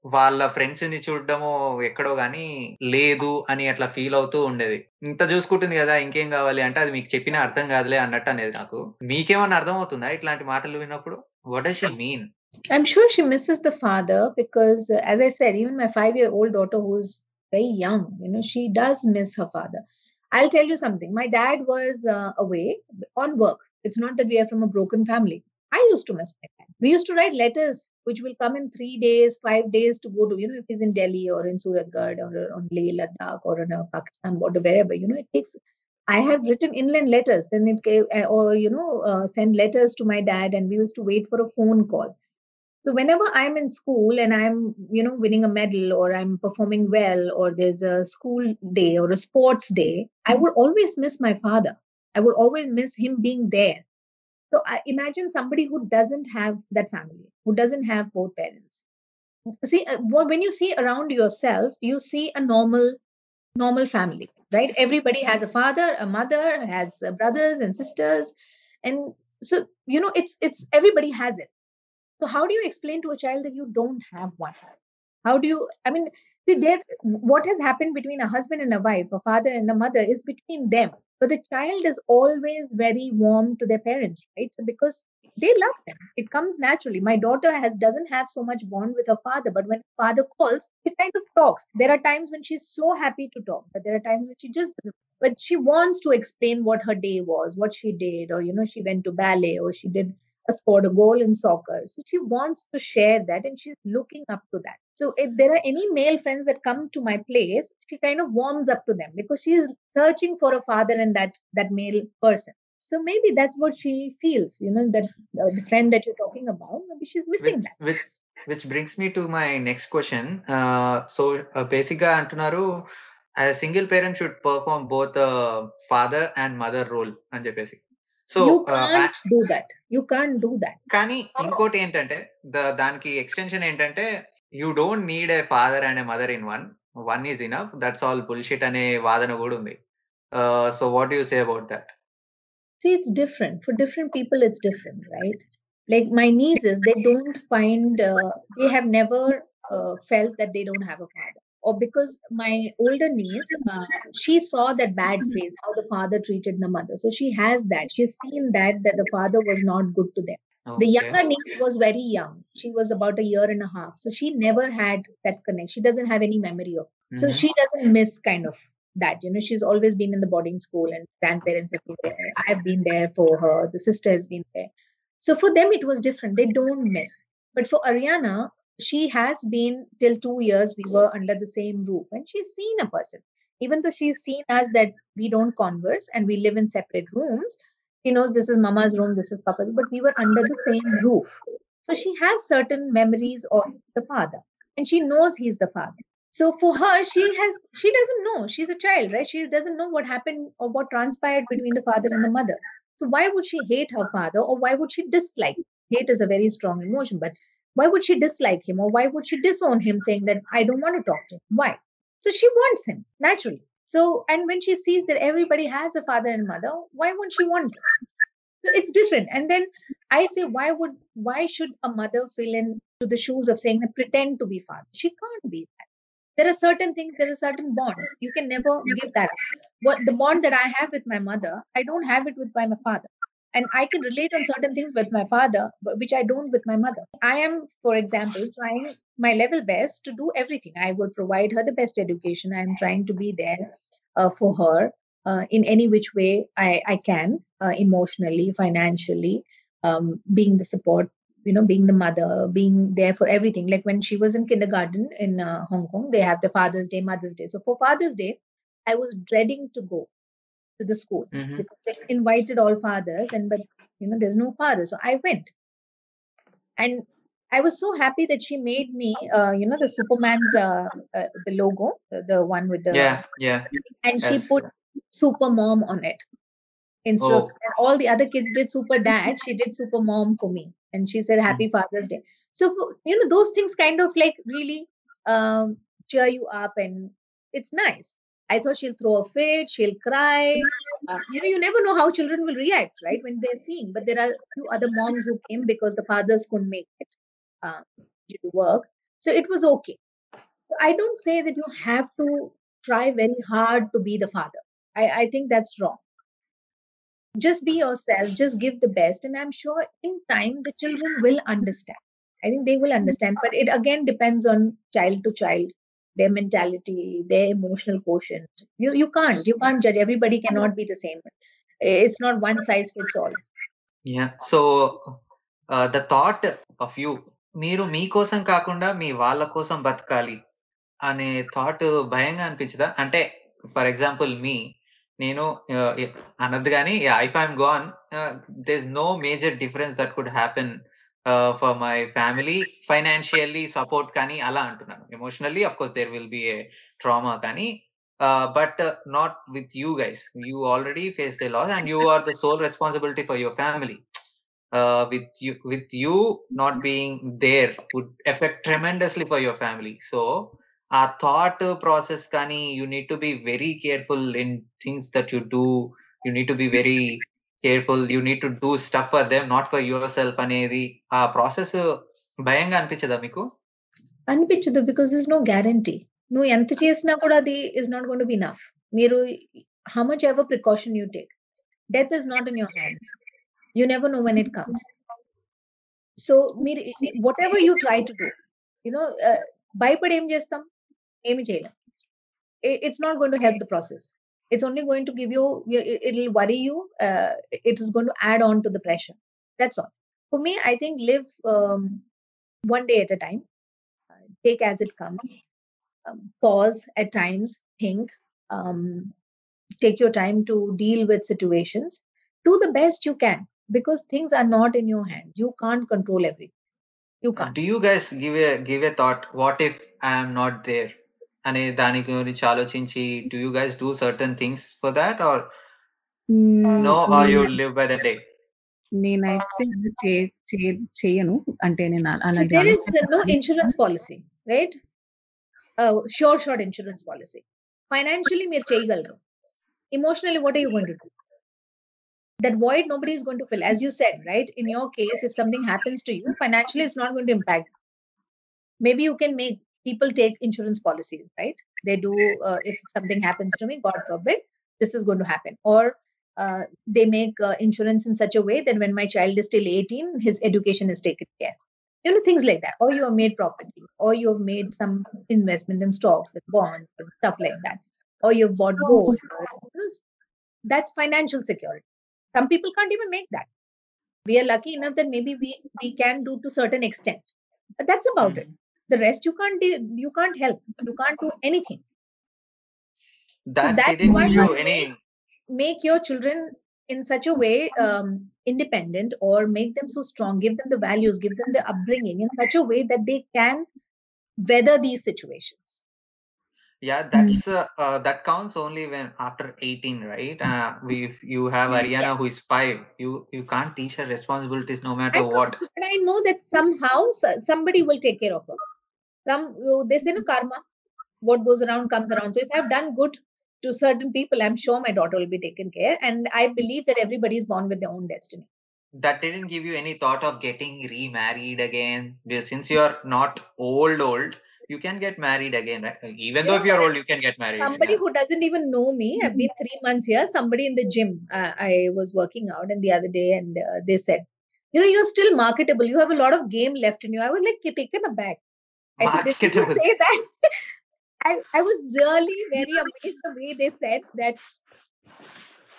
వాళ్ళ ఫ్రెండ్స్ని చూడడము ఎక్కడో గాని లేదు అని అట్లా ఫీల్ అవుతూ ఉండేది. ఇంత చూసుకుంటుంది కదా! ఇంకేం కావాలి అంటే అది మీకు చెప్పినా అర్థం కాదులే అన్నట్టు అనేది నాకు. మీకేమన్నా అర్థమవుతుందా ఇట్లాంటి మాటలు విన్నప్పుడు? What does she mean? I'm sure she misses the father because, uh, as I said, even my five-year-old daughter, who's very young, you know, she does miss her father. I'll tell you something. My dad was uh, away on work. It's not that we are from a broken family. I used to miss my dad. We used to write letters, which will come in three days, five days to go to, you know, if he's in Delhi or in Suratgarh or on Leh Ladakh or in a Pakistan border, wherever, you know, it takes. I have written inland letters, then it gave, or you know, uh, send letters to my dad, and we used to wait for a phone call. So whenever I'm in school and I'm, you know, winning a medal or I'm performing well or there's a school day or a sports day, I would always miss my father. I would always miss him being there. So I imagine somebody who doesn't have that family, who doesn't have both parents. See, uh, when you see around yourself, you see a normal, normal family, right? Everybody has a father, a mother, has brothers and sisters, and so you know, it's it's everybody has it. So how do you explain to a child that you don't have one? How do you? I mean, see, there. What has happened between a husband and a wife, a father and a mother, is between them. But the child is always very warm to their parents, right? Because they love them, it comes naturally. My daughter has doesn't have so much bond with her father, but when father calls, she kind of talks. There are times when she's so happy to talk, but there are times when she just doesn't. But she wants to explain what her day was, what she did, or you know, she went to ballet, or she did scored a goal in soccer. So she wants to share that and she's looking up to that. So if there are any male friends that come to my place, she kind of warms up to them because she is searching for a father and that that male person. So maybe that's what she feels, you know, that uh, the friend that you're talking about, maybe she's missing which, that. Which, which brings me to my next question. Uh, so uh, Pesika Antunaru, a single parent should perform both a father and mother role, Anjay basically. So you ah, can't do that. You can't do that. కానీ ఇంకోటి ఏంటంటే దానికి extension ఏంటంటే you don't need a father and a mother in one. One is enough. That's all bullshit అనే వాదన కూడా ఉంది. So what do you say about that? See, it's different. For different people, it's different, right? Like my nieces, they don't find, uh, they have never uh, felt that they don't have a father. or because my older niece, uh, she saw that bad mm-hmm. phase, how the father treated the mother. So she has that. She's seen that that the father was not good to them. Okay. The younger niece was very young. She was about a year and a half. So she never had that connection. She doesn't have any memory of. Mm-hmm. So she doesn't miss kind of that. You know, she's always been in the boarding school and grandparents have been there. I have been there for her. The sister has been there. So for them, it was different. They don't miss. But for Ariana, she has been till two years, we were under the same roof and she's seen a person. Even though she's seen us that we don't converse and we live in separate rooms, she knows this is mama's room, this is papa's, but we were under the same roof. So she has certain memories of the father and she knows he's the father. So for her, she has she doesn't know. She's a child, right? She doesn't know what happened or what transpired between the father and the mother. So why would she hate her father or why would she dislike? Hate is a very strong emotion, but why would she dislike him or why would she disown him saying that I don't want to talk to him? Why? So she wants him naturally. So, and when she sees that everybody has a father and mother, why won't she want it? So it's different. And then I say, why would, why should a mother fill in to the shoes of saying, that pretend to be father? She can't be that. There are certain things, there is a certain bond. You can never give that. What the bond that I have with my mother, I don't have it with by my father and i can relate on certain things with my father which i don't with my mother. I am for example trying my level best to do everything. I would provide her the best education. I'm trying to be there uh, for her uh, in any which way i, I can uh, emotionally financially um, being the support you know being the mother being there for everything. Like when she was in kindergarten in uh, hong kong they have the father's day mother's day. So for father's day i was dreading to go to the school Mhm. because they invited all fathers and but you know there's no father so i went and i was so happy that she made me uh, you know the superman's uh, uh, the logo the, the one with the Yeah, yeah. and she put super mom on it instead of Oh. and all the other kids did super dad she did super mom for me and she said happy father's day so you know those things kind of like really um, cheer you up and it's nice i thought she'll throw a fit she'll cry. Uh, you know you never know how children will react right when they're seeing but there are few other moms who came because the fathers couldn't make it uh, due to work. So it was okay. So i don't say that you have to try very hard to be the father. I, I think that's wrong. Just be yourself just give the best and i'm sure in time the children will understand. I think they will understand but it again depends on child to child their mentality their emotional quotient you you can't you can't judge everybody cannot be the same it's not one size fits all yeah so the thought of you మీరు మీకోసం కాకుండా మీ వాళ్ళ కోసం బతకాలి అనే thought భయంగా అనిపించదా అంటే for example మీ నేను అనద్దు కానీ if I'm gone there's no major difference that could happen for my family financially support కానీ అలా అంటున్నాను emotionally of course there will be a trauma కానీ but not with you guys you already faced A loss and you are the sole responsibility for your family uh, with you with you not being there would affect tremendously for your family so our thought process kani you need to be very careful in things that you do you need to be careful you need to do stuff for them not for yourself అనేది ఆ process భయంగా అనిపించదా మీకు? అనిపించదు because is no guarantee నువ్వు ఎంత చేసినా కూడా అది is not gonna to be enough మీరు how much ever precaution you take death is not in your hands you never know when it comes so మీరు whatever you try to do you know భయపడి ఏం చేస్తాం? ఏమి చేయలేం. It's not going to help the process it's only going to give you it'll worry you uh, it is going to add on to the pressure. That's all. For me i think live um, one day at a time. Uh, take as it comes. Um, pause at times. Think. Um, take your time to deal with situations. Do the best you can because things are not in your hands. You can't control everything. You uh, can't. do you guys give a give a thought what if i am not there అనే దాని గురించి ఆలోచించి do you guys do certain things for that or no or you live by the day నేనైతే చేయను అంటే నేను అలాంటి insurance policy right sure short insurance policy financially మీరు చేయగలరు emotionally what you going to do that void nobody is going to fill as you said right in your case if something happens to you financially is not going to impact maybe you can make people take insurance policies, right? They do, uh, if something happens to me, God forbid, this is going to happen. Or uh, they make uh, insurance in such a way that when my child is still 18, his education is taken care. You know, things like that. Or you have made property, or you have made some investment in stocks and bonds and stuff like that. Or you've bought gold. or, you know, That's financial security. Some people can't even make that. We are lucky enough that maybe we, we can do to certain extent. But that's about it. The rest you can't do, you can't help. You can't do anything. that that's didn't why you any make your children in such a way um, independent or make them so strong give them the values give them the upbringing in such a way that they can weather these situations Yeah, that's uh, uh, that counts only when after 18, right? Uh, we, if you have Ariana who is five, you you can't teach her responsibilities no matter know, what. so- but I know that somehow somebody will take care of her. Some you- they say no karma. What goes around comes around. So if I've done good to certain people, I'm sure my daughter will be taken care. And I believe that everybody is born with their own destiny. That didn't give you any thought of getting remarried again? Because since you're not old, old, you can get married again, right? Even though if you're old, you can get married. somebody yeah. who doesn't even know me, I've been three months here. Somebody in the gym, uh, I was working out, and the other day, and uh, they said, You know, you're still marketable. You have a lot of game left in you. I was like taken aback. Marketable. say that? I, I was really very amazed the way they said that,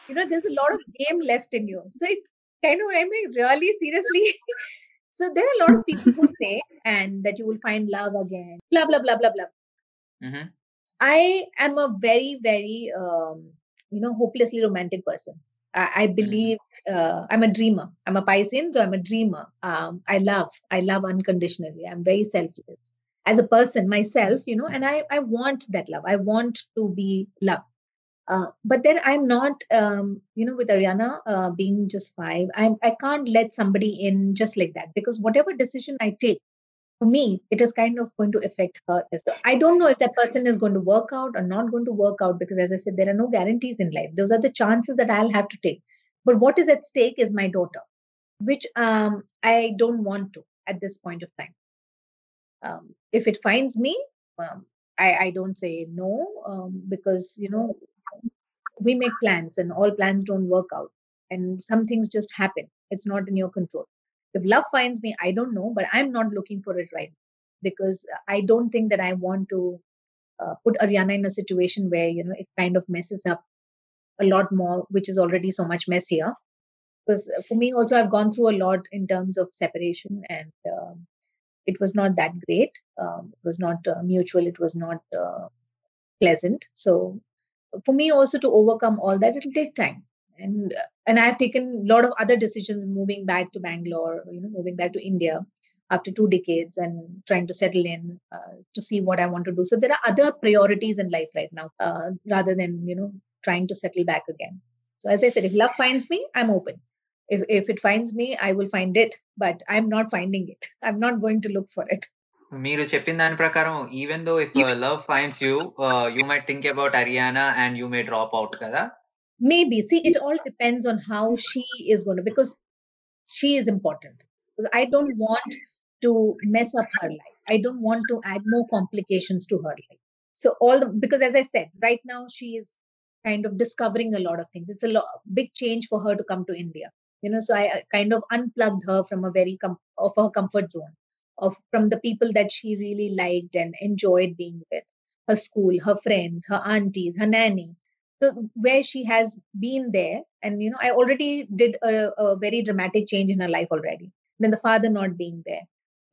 you know, there's a lot of game left in you. So it kind of, I mean, really seriously. so there are a lot of people who say, and that you will find love again, blah, blah, blah, blah, blah. Mhm. I am a very, very, um, you know, hopelessly romantic person. I, I believe uh, I'm a dreamer. I'm a Piscean, so I'm a dreamer. Um, I love, I love unconditionally. I'm very selfless as a person myself, you know, and I, I want that love. I want to be loved. Uh, but then I'm not, um, you know, with Ariana uh, being just five, I'm, I can't let somebody in just like that because whatever decision I take, for me, it is kind of going to affect her as well. I don't know if that person is going to work out or not going to work out because, as I said, there are no guarantees in life. Those are the chances that I'll have to take. But what is at stake is my daughter, which um, I don't want to at this point of time. Um, if it finds me, um, I, I don't say no um, because, you know, we make plans and all plans don't work out and some things just happen. It's not in your control. If love finds me, I don't know, but I'm not looking for it right now because I don't think that I want to uh, put Ariana in a situation where you know it kind of messes up a lot more, which is already so much messier. Because for me, also, I've gone through a lot in terms of separation, and um, it was not that great. Um, it was not uh, mutual. It was not uh, pleasant. So for me, also to overcome all that, it'll take time and and I've taken a lot of other decisions moving back to Bangalore, you know, moving back to India after two decades and trying to settle in uh, to see what I want to do. So there are other priorities in life right now uh, rather than you know trying to settle back again. So as I said, if love finds me, I'm open If if it finds me, I will find it, but I'm not finding it. I'm not going to look for it. మీరు చెప్పిన దాని ప్రకారం even though if love finds you you might think about Haryana and you may drop out కదా Maybe. See, it all depends on how she is going to, because she is important. Because I don't want to mess up her life. I don't want to add more complications to her life. So all the, because as I said, right now she is kind of discovering a lot of things. It's a lot, big change for her to come to India. You know, so I kind of unplugged her from a very com- of her comfort zone, of from the people that she really liked and enjoyed being with, her school, her friends, her aunties, her nanny. So where she has been there and you know i already did a, a very dramatic change in her life already then the father not being there.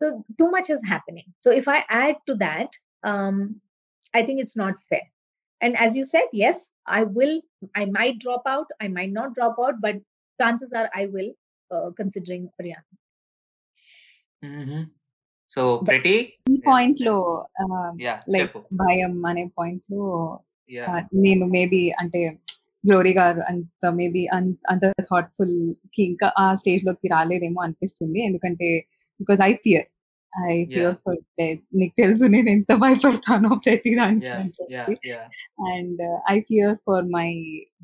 So too much is happening. So if i add to that um i think it's not fair. And as you said yes i will i might drop out i might not drop out but chances are I will considering Ariana. So pretty point low. Yeah, like by a money point low. Yeah, maybe ante. Glory గారు maybe maybe అంత అంత thoughtful కి ఇంకా ఆ stage లోకి రాలేదేమో అనిపిస్తుంది ఎందుకంటే because I fear I fear for నీకు తెలుసు నేను ఎంత భయపడతానో ప్రతి దానికి and I fear for my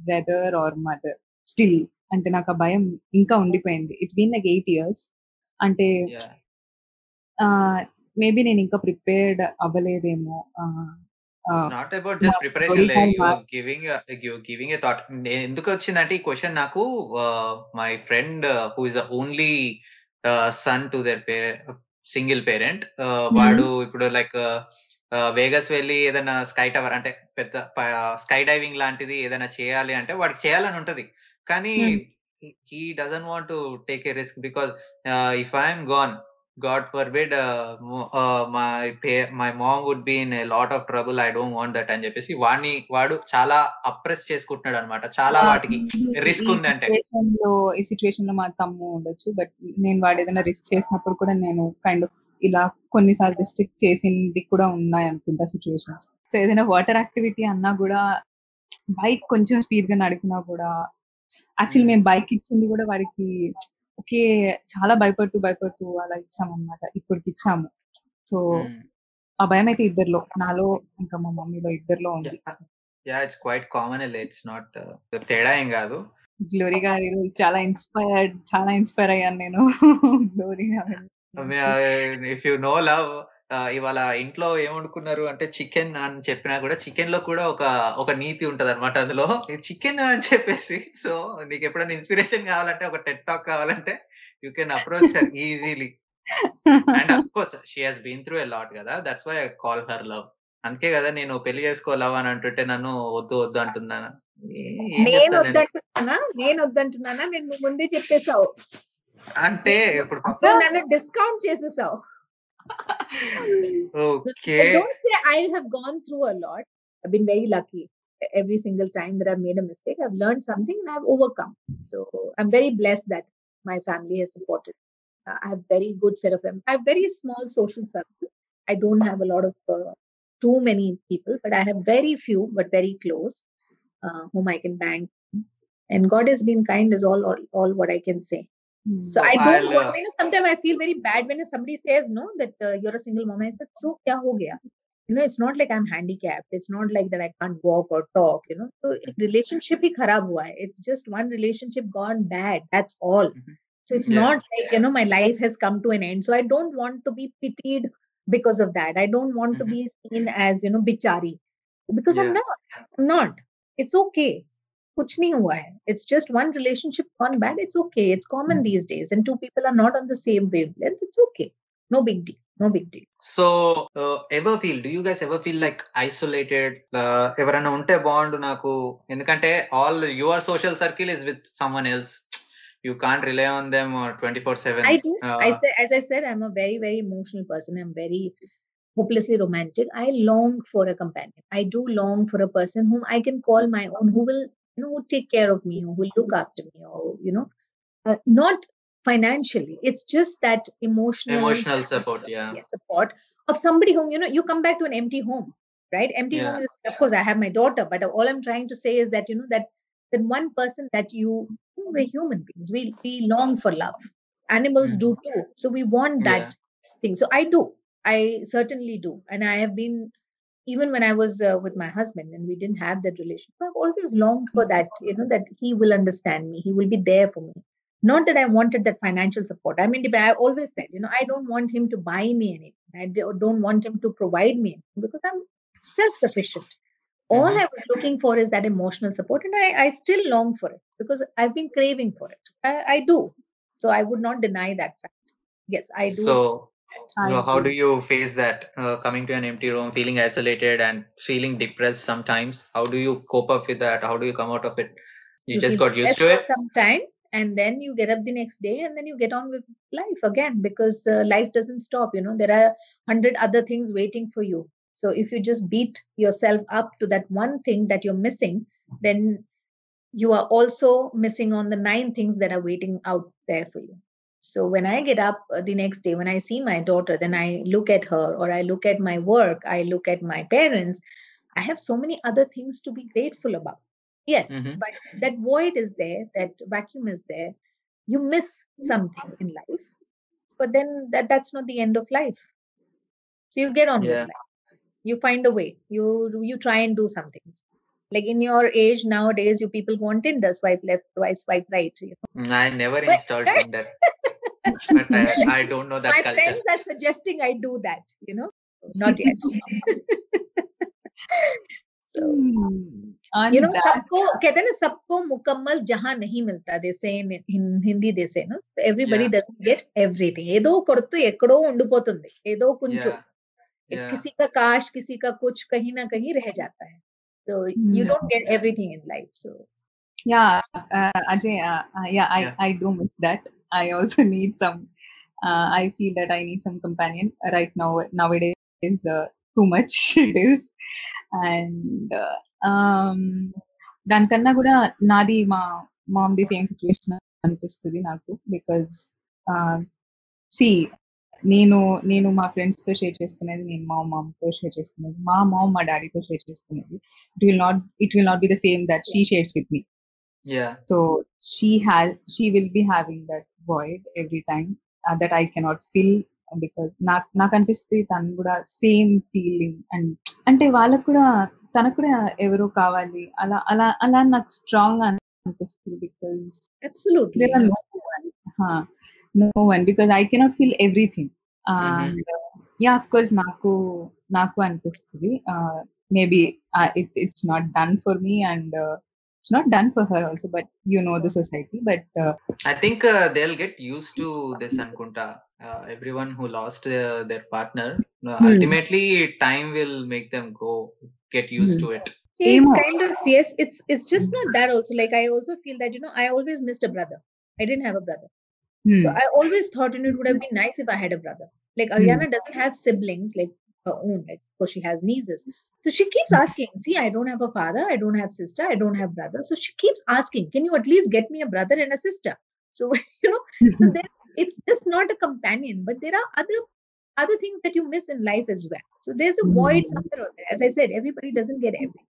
brother or mother still అంటే నాకు ఆ భయం ఇంకా ఉండిపోయింది. It's been like eight years అంటే మేబీ నేను ఇంకా prepared అవ్వలేదేమో. Not about just preparation giving giving a thought ఎందుకు వచ్చిందంటే ఈ క్వశ్చన్ నాకు my friend who is the only son to their single parent వాడు ఇప్పుడు లైక్ వేగస్ వెళ్ళి ఏదైనా స్కై టవర్ అంటే పెద్ద స్కై డైవింగ్ లాంటిది ఏదైనా చేయాలి అంటే వాడికి చేయాలని ఉంటది. కానీ. He doesn't want to take a risk because if I'm gone God forbid my pay my mom would be in lot of trouble I don't want that అని చెప్పేసి వాడిని వాడు చాలా అప్రెస్ చేసుకుంటున్నాడు అనమాట చాలా వాటికి ఈ ఉందంటే. ఈ సిచ్యువేషన్లో మా తమ్ము ఉండొచ్చు బట్ నేను వాడు ఏదైనా రిస్క్ చేసినప్పుడు కూడా నేను కైండ్ ఆఫ్ ఇలా కొన్నిసార్లు రిస్ట్రిక్ట్ చేసింది కూడా ఉన్నాయి అనుకుంటా సిచ్యువేషన్స్ సో ఏదైనా వాటర్ యాక్టివిటీ అన్నా కూడా బైక్ కొంచెం స్పీడ్గా నడిపినా కూడా యాక్చువల్లీ Hmm. మేము బైక్ ఇచ్చింది కూడా వాడికి ఓకే చాలా భయపడుతూ భయపడుతూ అలా ఇచ్చామన్నమాట. ఇప్పటికి ఇచ్చాము సో ఆ భయం అయితే ఇద్దరిలో నాలో ఇంకా మా మమ్మీలో ఇద్దరిలో ఉంది. Yeah it's quite common it's not తేడా ఏం కాదు. గ్లోరీ గారి చాలా ఇన్స్పైర్డ్ చాలా ఇన్స్పైర్ అయ్యాను నేను. గ్లోరీ గారి. ఇఫ్ యు నో లవ్ ఇవాళ ఇంట్లో ఏం వండుకున్నారు అంటే చికెన్ అని చెప్పినా కూడా చికెన్లో కూడా ఒక ఒక నీతి ఉంటది అనమాట అందులో చికెన్ అని చెప్పేసి. సో నీకు ఎప్పుడైనా ఇన్స్పిరేషన్ కావాలంటే ఒక టెట్ టాక్ కావాలంటే you can approach her easily. And of course she has been through a lot కదా. That's why I call her love. అందుకే కదా నేను పెళ్ళి చేసుకో లవ్ అని అంటుంటే నన్ను వద్దు వద్దు అంటున్నాను. నేను? వద్దంటున్నానా? నేను వద్దంటున్నానా? నేను ముందే చెప్పేశావు అంటే ఇప్పుడు నన్ను డిస్కౌంట్ చేసేసావు. Okay I don't say I have gone through a lot. I've been very lucky. Every single time that I've made a mistake, I've learned something and I've overcome. So I'm very blessed that my family has supported. Uh, I have very good set of them. I have very small social circle. I don't have a lot of uh, too many people, but I have very few, but very close, uh, whom I can bank. And God has been kind, is all, all, all what I can say. So I don't I'll, want, you know, sometimes I feel very bad when somebody says, no, that uh, you're a single mom. I said, so kya ho gaya? You know, it's not like I'm handicapped. It's not like that I can't walk or talk, you know. So ek relationship hi kharab hua hai. It's just one relationship gone bad. That's all. Mhm. So it's Yeah. not like, you know, my life has come to an end. So I don't want to be pitied because of that. I don't want to Mhm. be seen as, you know, bichari. Because I'm not. I'm not. It's okay. कुछ नहीं हुआ है it's just one relationship gone bad it's okay it's common these days and two people are not on the same wavelength it's okay no big deal no big deal so ever feel do you guys ever feel like isolated ఎవరైనా ఉంటే బాగుండు నాకు ఎందుకంటే all your social circle is with someone else you can't rely on them twenty four seven i do i say as i said i'm a very very emotional person i'm very hopelessly romantic i long for a companion i do long for a person whom i can call my own who will you know, who take care of me or who look after me or, you know, uh, not financially. It's just that emotional emotional support, yeah. Support of somebody whom, you know, you come back to an empty home, right? Empty yeah. home is of course I have my daughter, but all I'm trying to say is that, you know, that that one person that you, we're human beings. We we long for love. Animals mm. do too. So we want that yeah. thing. So I do. I certainly do. And I have been even when i was uh, with my husband and we didn't have that relationship i've always longed for that you know that he will understand me he will be there for me not that I wanted that financial support. I mean, I always said, you know, I don't want him to buy me anything. I do- don't want him to provide me anything because I'm self-sufficient. All Mhm. I was looking for is that emotional support, and I, I still long for it because I've been craving for it. I, I do. So I would not deny that fact. Yes, I do. So I So how do. you face that uh, coming to an empty room, feeling isolated and feeling depressed sometimes? How do you cope up with that? How do you come out of it? You just got used to it. some time and then you get up the next day and then you get on with life again because uh, life doesn't stop you know there are 100 other things waiting for you so if you just beat yourself up to that one thing that you're missing then you are also missing on the nine things that are waiting out there for you so when i get up uh, the next day when i see my daughter then i look at her or i look at my work i look at my parents i have so many other things to be grateful about. Yes Mhm. but that void is there that vacuum is there. You miss something in life but then that that's not the end of life. So you get on Yeah. with life. You find a way. You you try and do some things like in your age nowadays you people go on tinder swipe left swipe swipe right you know Mm, I never But- installed Tinder, but I, I don't know that my culture. friends are suggesting i do that you know not yet so On you know that, सबको कहते हैं ना सबको मुकम्मल जहां नहीं मिलता they say in in Hindi they say no everybody Yeah. doesn't get everything ఏదో కొడుతూ ఎక్కడో ఉండిపోతుంది ఏదో కొంచెం Yeah, yeah. किसी का काश किसी का कुछ कहीं ना कहीं रह जाता है so you Yeah. don't get everything in life so yeah, uh, Ajay, uh, uh, yeah, I, Yeah. I do miss that. I also need some. Uh, I feel that I need some companion right now. Nowadays, uh, too much it is, and uh, um, దానికన్నా కూడా నాది మా మామ్ది same situation అనిపిస్తుంది నాకు because C నేను నేను మా ఫ్రెండ్స్తో షేర్ చేసుకునేది నేను మా మామ్తో షేర్ చేసుకునేది మా మామ్ మా డాడీతో షేర్ చేసుకునేది. It will not it will not be the same that she shares with me she has she will be having that void every time uh, that i cannot fill because నాకు నాకు అనిపిస్తుంది తను కూడా same feeling and అంటే వాళ్ళకు కూడా తనకు కూడా ఎవరో కావాలి అలా అలా అలా నాకు స్ట్రాంగ్ అనిపిస్తుంది because no one huh, no one because i cannot feel everything and uh, yeah of course నాకు నాకు అనిపిస్తుంది maybe it, it's not done for me and uh, it's not done for her also but you know the society but uh, I think uh, they'll get used to this Ankunta. Uh, everyone who lost uh, their partner, uh, Hmm. ultimately, time will make them go get used Hmm. to it. Yeah, it's Emo. kind of yes. It's it's just not that also. Like I also feel that you know I always missed a brother. I didn't have a brother, hmm, so I always thought you know it would have been nice if I had a brother. Like Ariana doesn't have siblings like her own, like because she has nieces. So she keeps Hmm. asking. See, I don't have a father. I don't have sister. I don't have brother. So she keeps asking, can you at least get me a brother and a sister? So you know, so there, it's just not a companion, but there are other other things that you miss in life as well. So there's a void Hmm. somewhere out there. As I said, everybody doesn't get everything.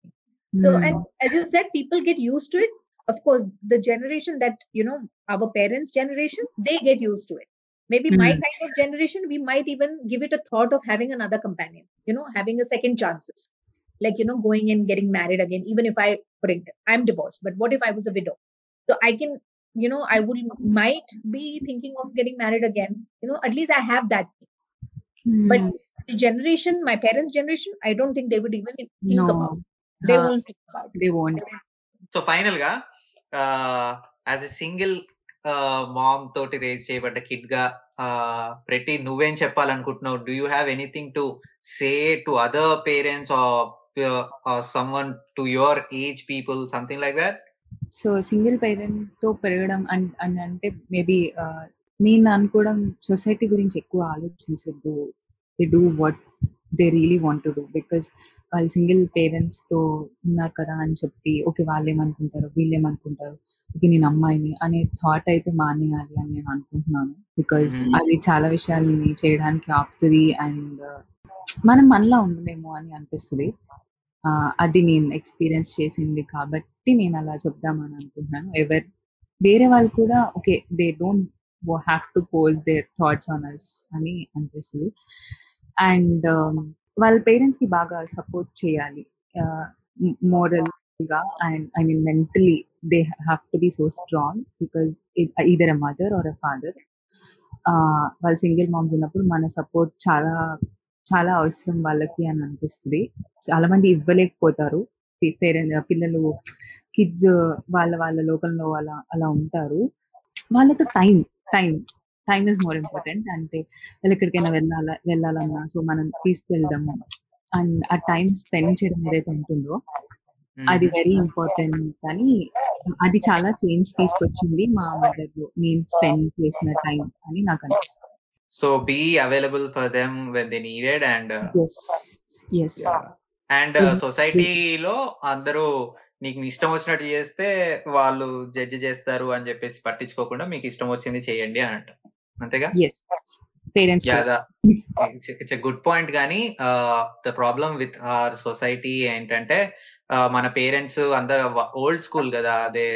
So, hmm, and as you said, people get used to it of course the generation that you know our parents generation they get used to it. Maybe mm-hmm. my hmm. kind of generation we might even give it a thought of having another companion you know having a second chances. Like you know going and getting married again even if i for i'm divorced but what if i was a widow? So i can you know i would might be thinking of getting married again you know at least i have that. Mm. but hmm. the generation my parents generation i don't think they would even think no. about they uh, won't think about they won't. So final ga as a single mom తోటి raise చేయబడ్డ కిడ్గా ప్రతి నువ్వేం చెప్పాలనుకుంటున్నావు? Do you have anything to say to other parents someone to your age people something like that so single పేరెంట్తో పెరగడం అని అంటే maybe నేను అనుకోవడం సొసైటీ గురించి ఎక్కువ ఆలోచించద్దు. They do what they really want to do because వాళ్ళు సింగిల్ పేరెంట్స్తో ఉన్నారు కదా అని చెప్పి ఓకే వాళ్ళు ఏమనుకుంటారు వీళ్ళు ఏమనుకుంటారు ఓకే నేను అమ్మాయిని అనే థాట్ అయితే మానేయాలి అని నేను అనుకుంటున్నాను. Because Mhm. అది చాలా విషయాల్ని చేయడానికి ఆపుతుంది అండ్ మనం మనలా ఉండలేము అని అనిపిస్తుంది. అది నేను ఎక్స్పీరియన్స్ చేసింది కాబట్టి నేను అలా చెప్దామని అనుకుంటున్నాను. ఎవర్ వేరే వాళ్ళు కూడా okay they don't have to pose their thoughts on us అని అనిపిస్తుంది. అండ్ వాళ్ళ పేరెంట్స్కి బాగా సపోర్ట్ చేయాలి. మోరల్గా and I mean mentally they have to be so strong because either a mother or a father. వాళ్ళు సింగిల్ మామ్స్ ఉన్నప్పుడు మన support చాలా చాలా అవసరం వాళ్ళకి అని అనిపిస్తుంది. చాలా మంది ఇవ్వలేకపోతారు. పేరెంట్ పిల్లలు కిడ్స్ వాళ్ళ వాళ్ళ లోకంలో అలా అలా ఉంటారు. వాళ్ళతో time time time is more important అంటే వాళ్ళు ఎక్కడికైనా వెళ్ళాల వెళ్ళాలన్నా సో మనం తీసుకెళ్దాము. అండ్ ఆ టైం స్పెండ్ చేయడం ఏదైతే ఉంటుందో అది వెరీ ఇంపార్టెంట్ అని అది చాలా చేంజ్ తీసుకొచ్చింది మా మదర్లో. నేను స్పెండ్ చేసిన టైం అని నాకు అనిపిస్తుంది. So be available for them when they needed and yes and. సొసైటీలో అందరూ నీకు ఇష్టం వచ్చినట్టు చేస్తే వాళ్ళు జడ్జి చేస్తారు అని చెప్పేసి పట్టించుకోకుండా మీకు ఇష్టం వచ్చింది చేయండి అని అంట అంతేగా? Parents it's a good point కానీ the problem with our society ఏంటంటే uh, మన పేరెంట్స్ అందరు ఓల్డ్ స్కూల్ కదా అదే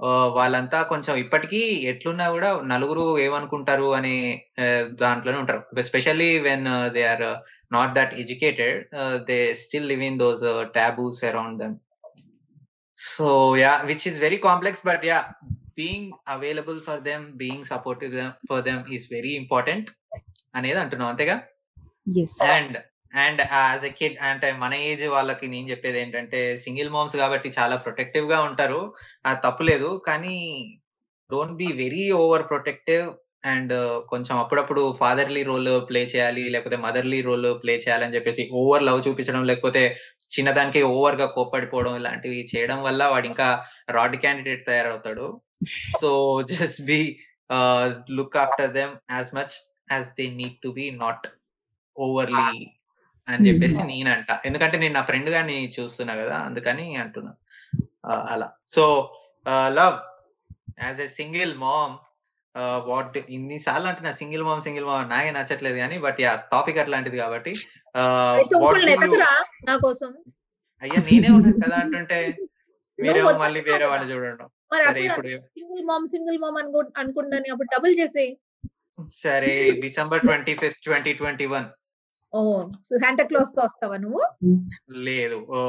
uh, వాళ్ళంతా కొంచెం ఇప్పటికీ ఎట్లున్నా కూడా నలుగురు ఏమనుకుంటారు అనే uh, దాంట్లోనే ఉంటారు. Especially when they are not that educated they still live in those taboos around them so yeah which is very complex but yeah being available for them being supportive for them is very important అనేది అంటున్నాం అంతేగా? And and as a kid అంటే మన age వాళ్ళకి నేను చెప్పేది ఏంటంటే single moms కాబట్టి చాలా ప్రొటెక్టివ్గా ఉంటారు. అది తప్పులేదు కానీ don't be very over protective and కొంచెం అప్పుడప్పుడు ఫాదర్లీ రోల్ ప్లే చేయాలి లేకపోతే మదర్లీ రోల్ ప్లే చేయాలని చెప్పేసి ఓవర్ లవ్ చూపించడం లేకపోతే చిన్నదానికి ఓవర్గా కోప్పడిపోవడం ఇలాంటివి చేయడం వల్ల వాడు ఇంకా రాడ్ candidate తయారవుతాడు. So just be look after them as much as they need to be not overly అని చెప్పేసి నేనంట. ఎందుకంటే నేను నా ఫ్రెండ్ గాని చూస్తున్నా కదా అందుకని అంటున్నా. అలా. So love as a single mom what ఇన్నిసార్లు అంటున్నా సింగిల్ మామ్ సింగిల్ మామ్ నాకే నచ్చట్లేదు కానీ బట్ యా టాపిక్ అట్లాంటిది కాబట్టి నా అయ్యా నేనే ఉన్నాను కదా అంటుంటే మీరేమో మళ్ళీ వేరే వాళ్ళు చూడండి. మరి ఇప్పుడు సింగిల్ మామ్ సింగిల్ మామ్ అనుకో అనుకుంటాను. అప్పుడు డబుల్ చేసే సరే December twenty fifth twenty twenty one. ఓ శాంటా క్లాస్తో వస్తావా నువ్వు? లేదు. ఓ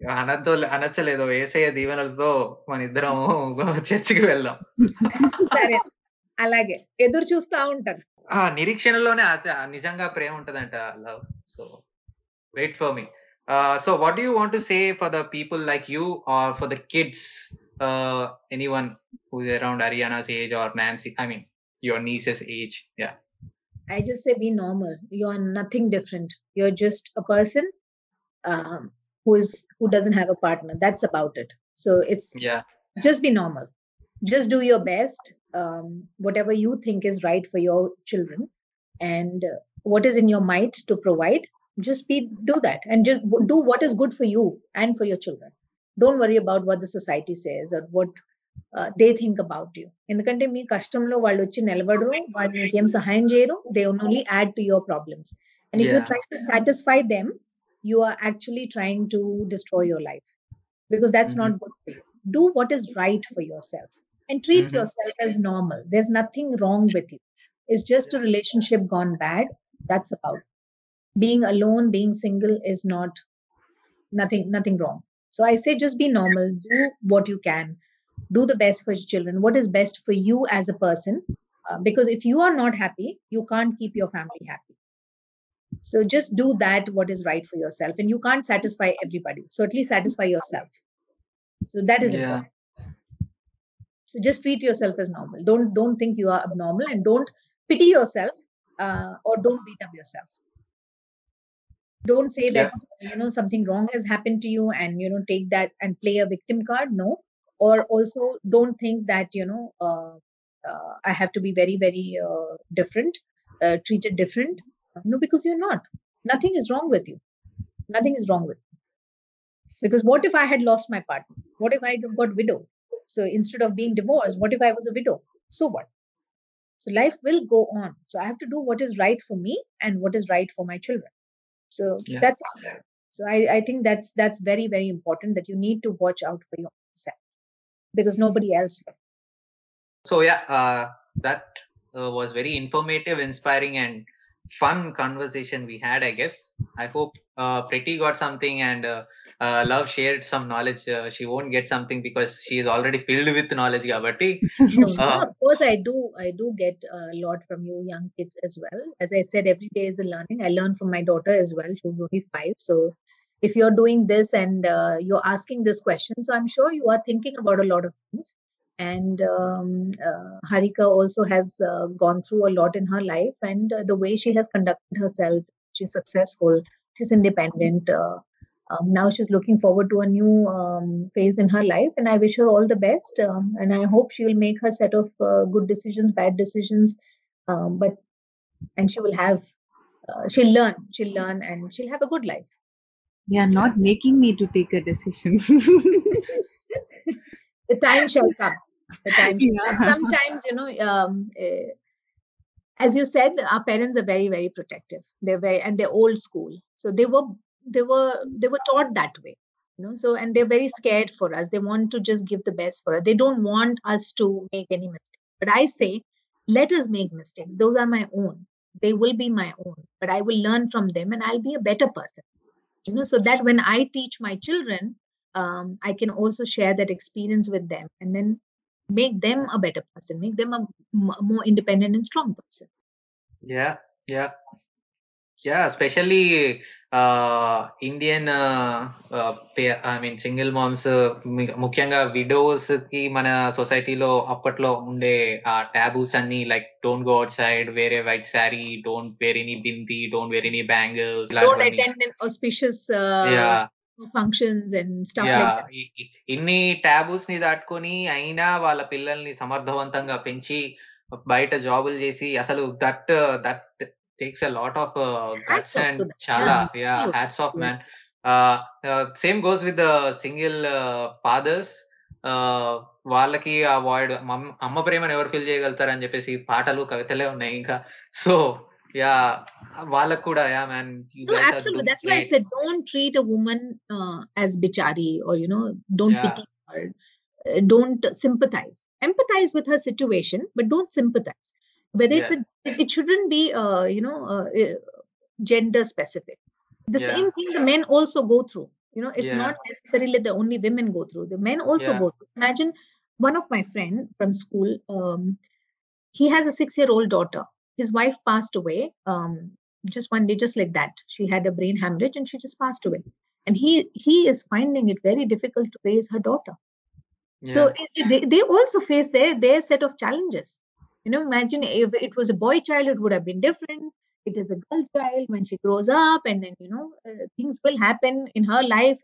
అనద్దో అనొచ్చలేదు ఏసయ్య దీవెనలతో మన ఇద్దరం చర్చికి వెళ్దాం. సరే. అలాగే. ఎదురు చూస్తా ఉంటాను. ఆ నిరీక్షణలోనే నిజంగా ప్రేమ ఉంటదంట love. So wait for me Uh, so, what do you want to say for the people like you or for the kids, uh, anyone who's around Ariana's age or Nancy, I mean, your niece's age? Yeah. I just say be normal. You're nothing different. You're just a person um, who is who doesn't have a partner. That's about it. So it's yeah. Just be normal. Just do your best. Um, whatever you think is right for your children, and uh, what is in your might to provide just be do that and just w- do what is good for you and for your children. Don't worry about what the society says or what uh, they think about you. ఎందుకంటే మీ కష్టంలో వాళ్ళు వచ్చి నిలబడరు వాళ్ళు మీకేం సహాయం చేయరు they only add to your problems and if you Yeah. Try to satisfy them you are actually trying to destroy your life because that's not good for you. Do what is right for yourself and treat Mhm. yourself as normal. There's nothing wrong with you. It's just a relationship gone bad. That's about being alone, being single is not nothing, nothing wrong. So I say just be normal, do what you can, do the best for your children, what is best for you as a person. Uh, because if you are not happy, you can't keep your family happy. So just do that what is right for yourself, and you can't satisfy everybody. So at least satisfy yourself. So that is Yeah. important. So just treat yourself as normal. Don't don't think you are abnormal, and don't pity yourself uh, or don't beat up yourself. Don't say that you know something wrong has happened to you, and you know take that and play a victim card. No, or also don't think that you know uh, uh, I have to be very very uh, different, uh, treated different. No, because you're not. Nothing is wrong with you. Nothing is wrong with you. Because what if I had lost my partner? What if I got widowed? So instead of being divorced, what if I was a widow? So what? So life will go on. So I have to do what is right for me and what is right for my children. So Yeah. that's so I, I think that's that's very, very important that you need to watch out for yourself because nobody else will. So yeah, uh, that uh, was very informative, inspiring, and fun conversation we had. I guess. I hope uh, Pretty got something and uh, uh, Love shared some knowledge. Uh, she won't get something because she is already filled with knowledge. No, Uh, of course I do. I do get a lot from you young kids as well. As I said, every day is a learning. I learn from my daughter as well. She's only five. So if you're doing this and uh, you're asking this question, so I'm sure you are thinking about a lot of things. And um, uh, Harika also has uh, gone through a lot in her life, and uh, the way she has conducted herself, she's successful, she's independent. Uh, um, now she's looking forward to a new um, phase in her life, and I wish her all the best. Um, and I hope she will make her set of uh, good decisions, bad decisions, um, but and she will have, uh, she'll learn, she'll learn, and she'll have a good life. They are not making me to take a decision. the time shall come. The time shall come. Sometimes, you know, um, eh, as you said, our parents are very, very protective. They're very, and they're old school. So they were, they were, they were taught that way. You know, so and they're very scared for us. They want to just give the best for us. They don't want us to make any mistakes. But I say, let us make mistakes. Those are my own. They will be my own. But I will learn from them, and I'll be a better person. You know, so that when I teach my children, um, I can also share that experience with them and then make them a better person, make them a m- more independent and strong person. yeah, yeah, yeah. Especially uh, Indian, uh, uh, pa- I mean, single moms. uh, మి- ముఖ్యంగా విడోస్కి మన సొసైటీలో అప్పట్లో ఉండే ఆ taboos అన్ని like don't go outside వేరే white sari don't wear any bindi don't wear any bangles Don't attend an auspicious yeah functions and stuff yeah like that. ఇ- ఇ- ఇన్ని టాబూస్ని దాటుకొని అయినా వాళ్ళ పిల్లల్ని సమర్థవంతంగా పెంచి బయట జాబులు చేసి అసలు that that takes a lot of guts off to and them. చాలా Yeah, yeah absolutely. Hats off Yeah. Man same goes with single fathers వాళ్ళకి అవాయిడ్ అమ్మ ప్రేమను ఎవరు ఫీల్ చేయగలుగుతారు అని చెప్పేసి పాటలు కవితలే ఉన్నాయి ఇంకా సో యా వాళ్ళకు కూడా yeah man No, absolutely. That's why I said don't treat a woman uh, as bichari or, you know, don't Yeah. pity her. Uh, don't sympathize. Empathize with her situation, but don't sympathize. whether it's a, it, shouldn't be uh, you know uh, gender specific. The Yeah. same thing the men also go through. You know it's Yeah. not necessarily the only women go through. The men also Yeah. go through. Imagine one of my friend from school um, he has a six year old daughter. His wife passed away um, just one day just like that. She had a brain hemorrhage and she just passed away. And he he is finding it very difficult to raise her daughter. So Yeah. it- it- they, they also face their their set of challenges you know imagine if it was a boy child it would have been different it is a girl child when she grows up and then you know uh, things will happen in her life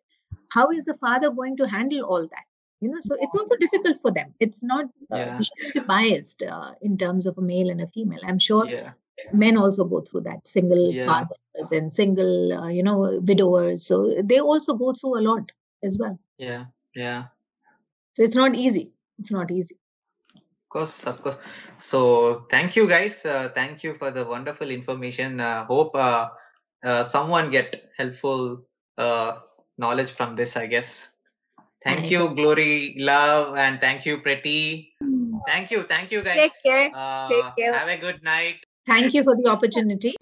how is the father going to handle all that you know so it's also difficult for them it's not uh, Yeah. be biased uh, in terms of a male and a female i'm sure Yeah. men also go through that single Yeah. fathers and single uh, you know widowers so they also go through a lot as well Yeah. Yeah. so it's not easy it's not easy course, of course. So thank you guys. Uh, thank you for the wonderful information. Uh, hope uh, uh, someone get helpful uh, knowledge from this. I guess. Thank I you, Glory, Love, and thank you, Pretty. Thank you, thank you, guys. Take care. Uh, Take care. Have a good night. thank you for the opportunity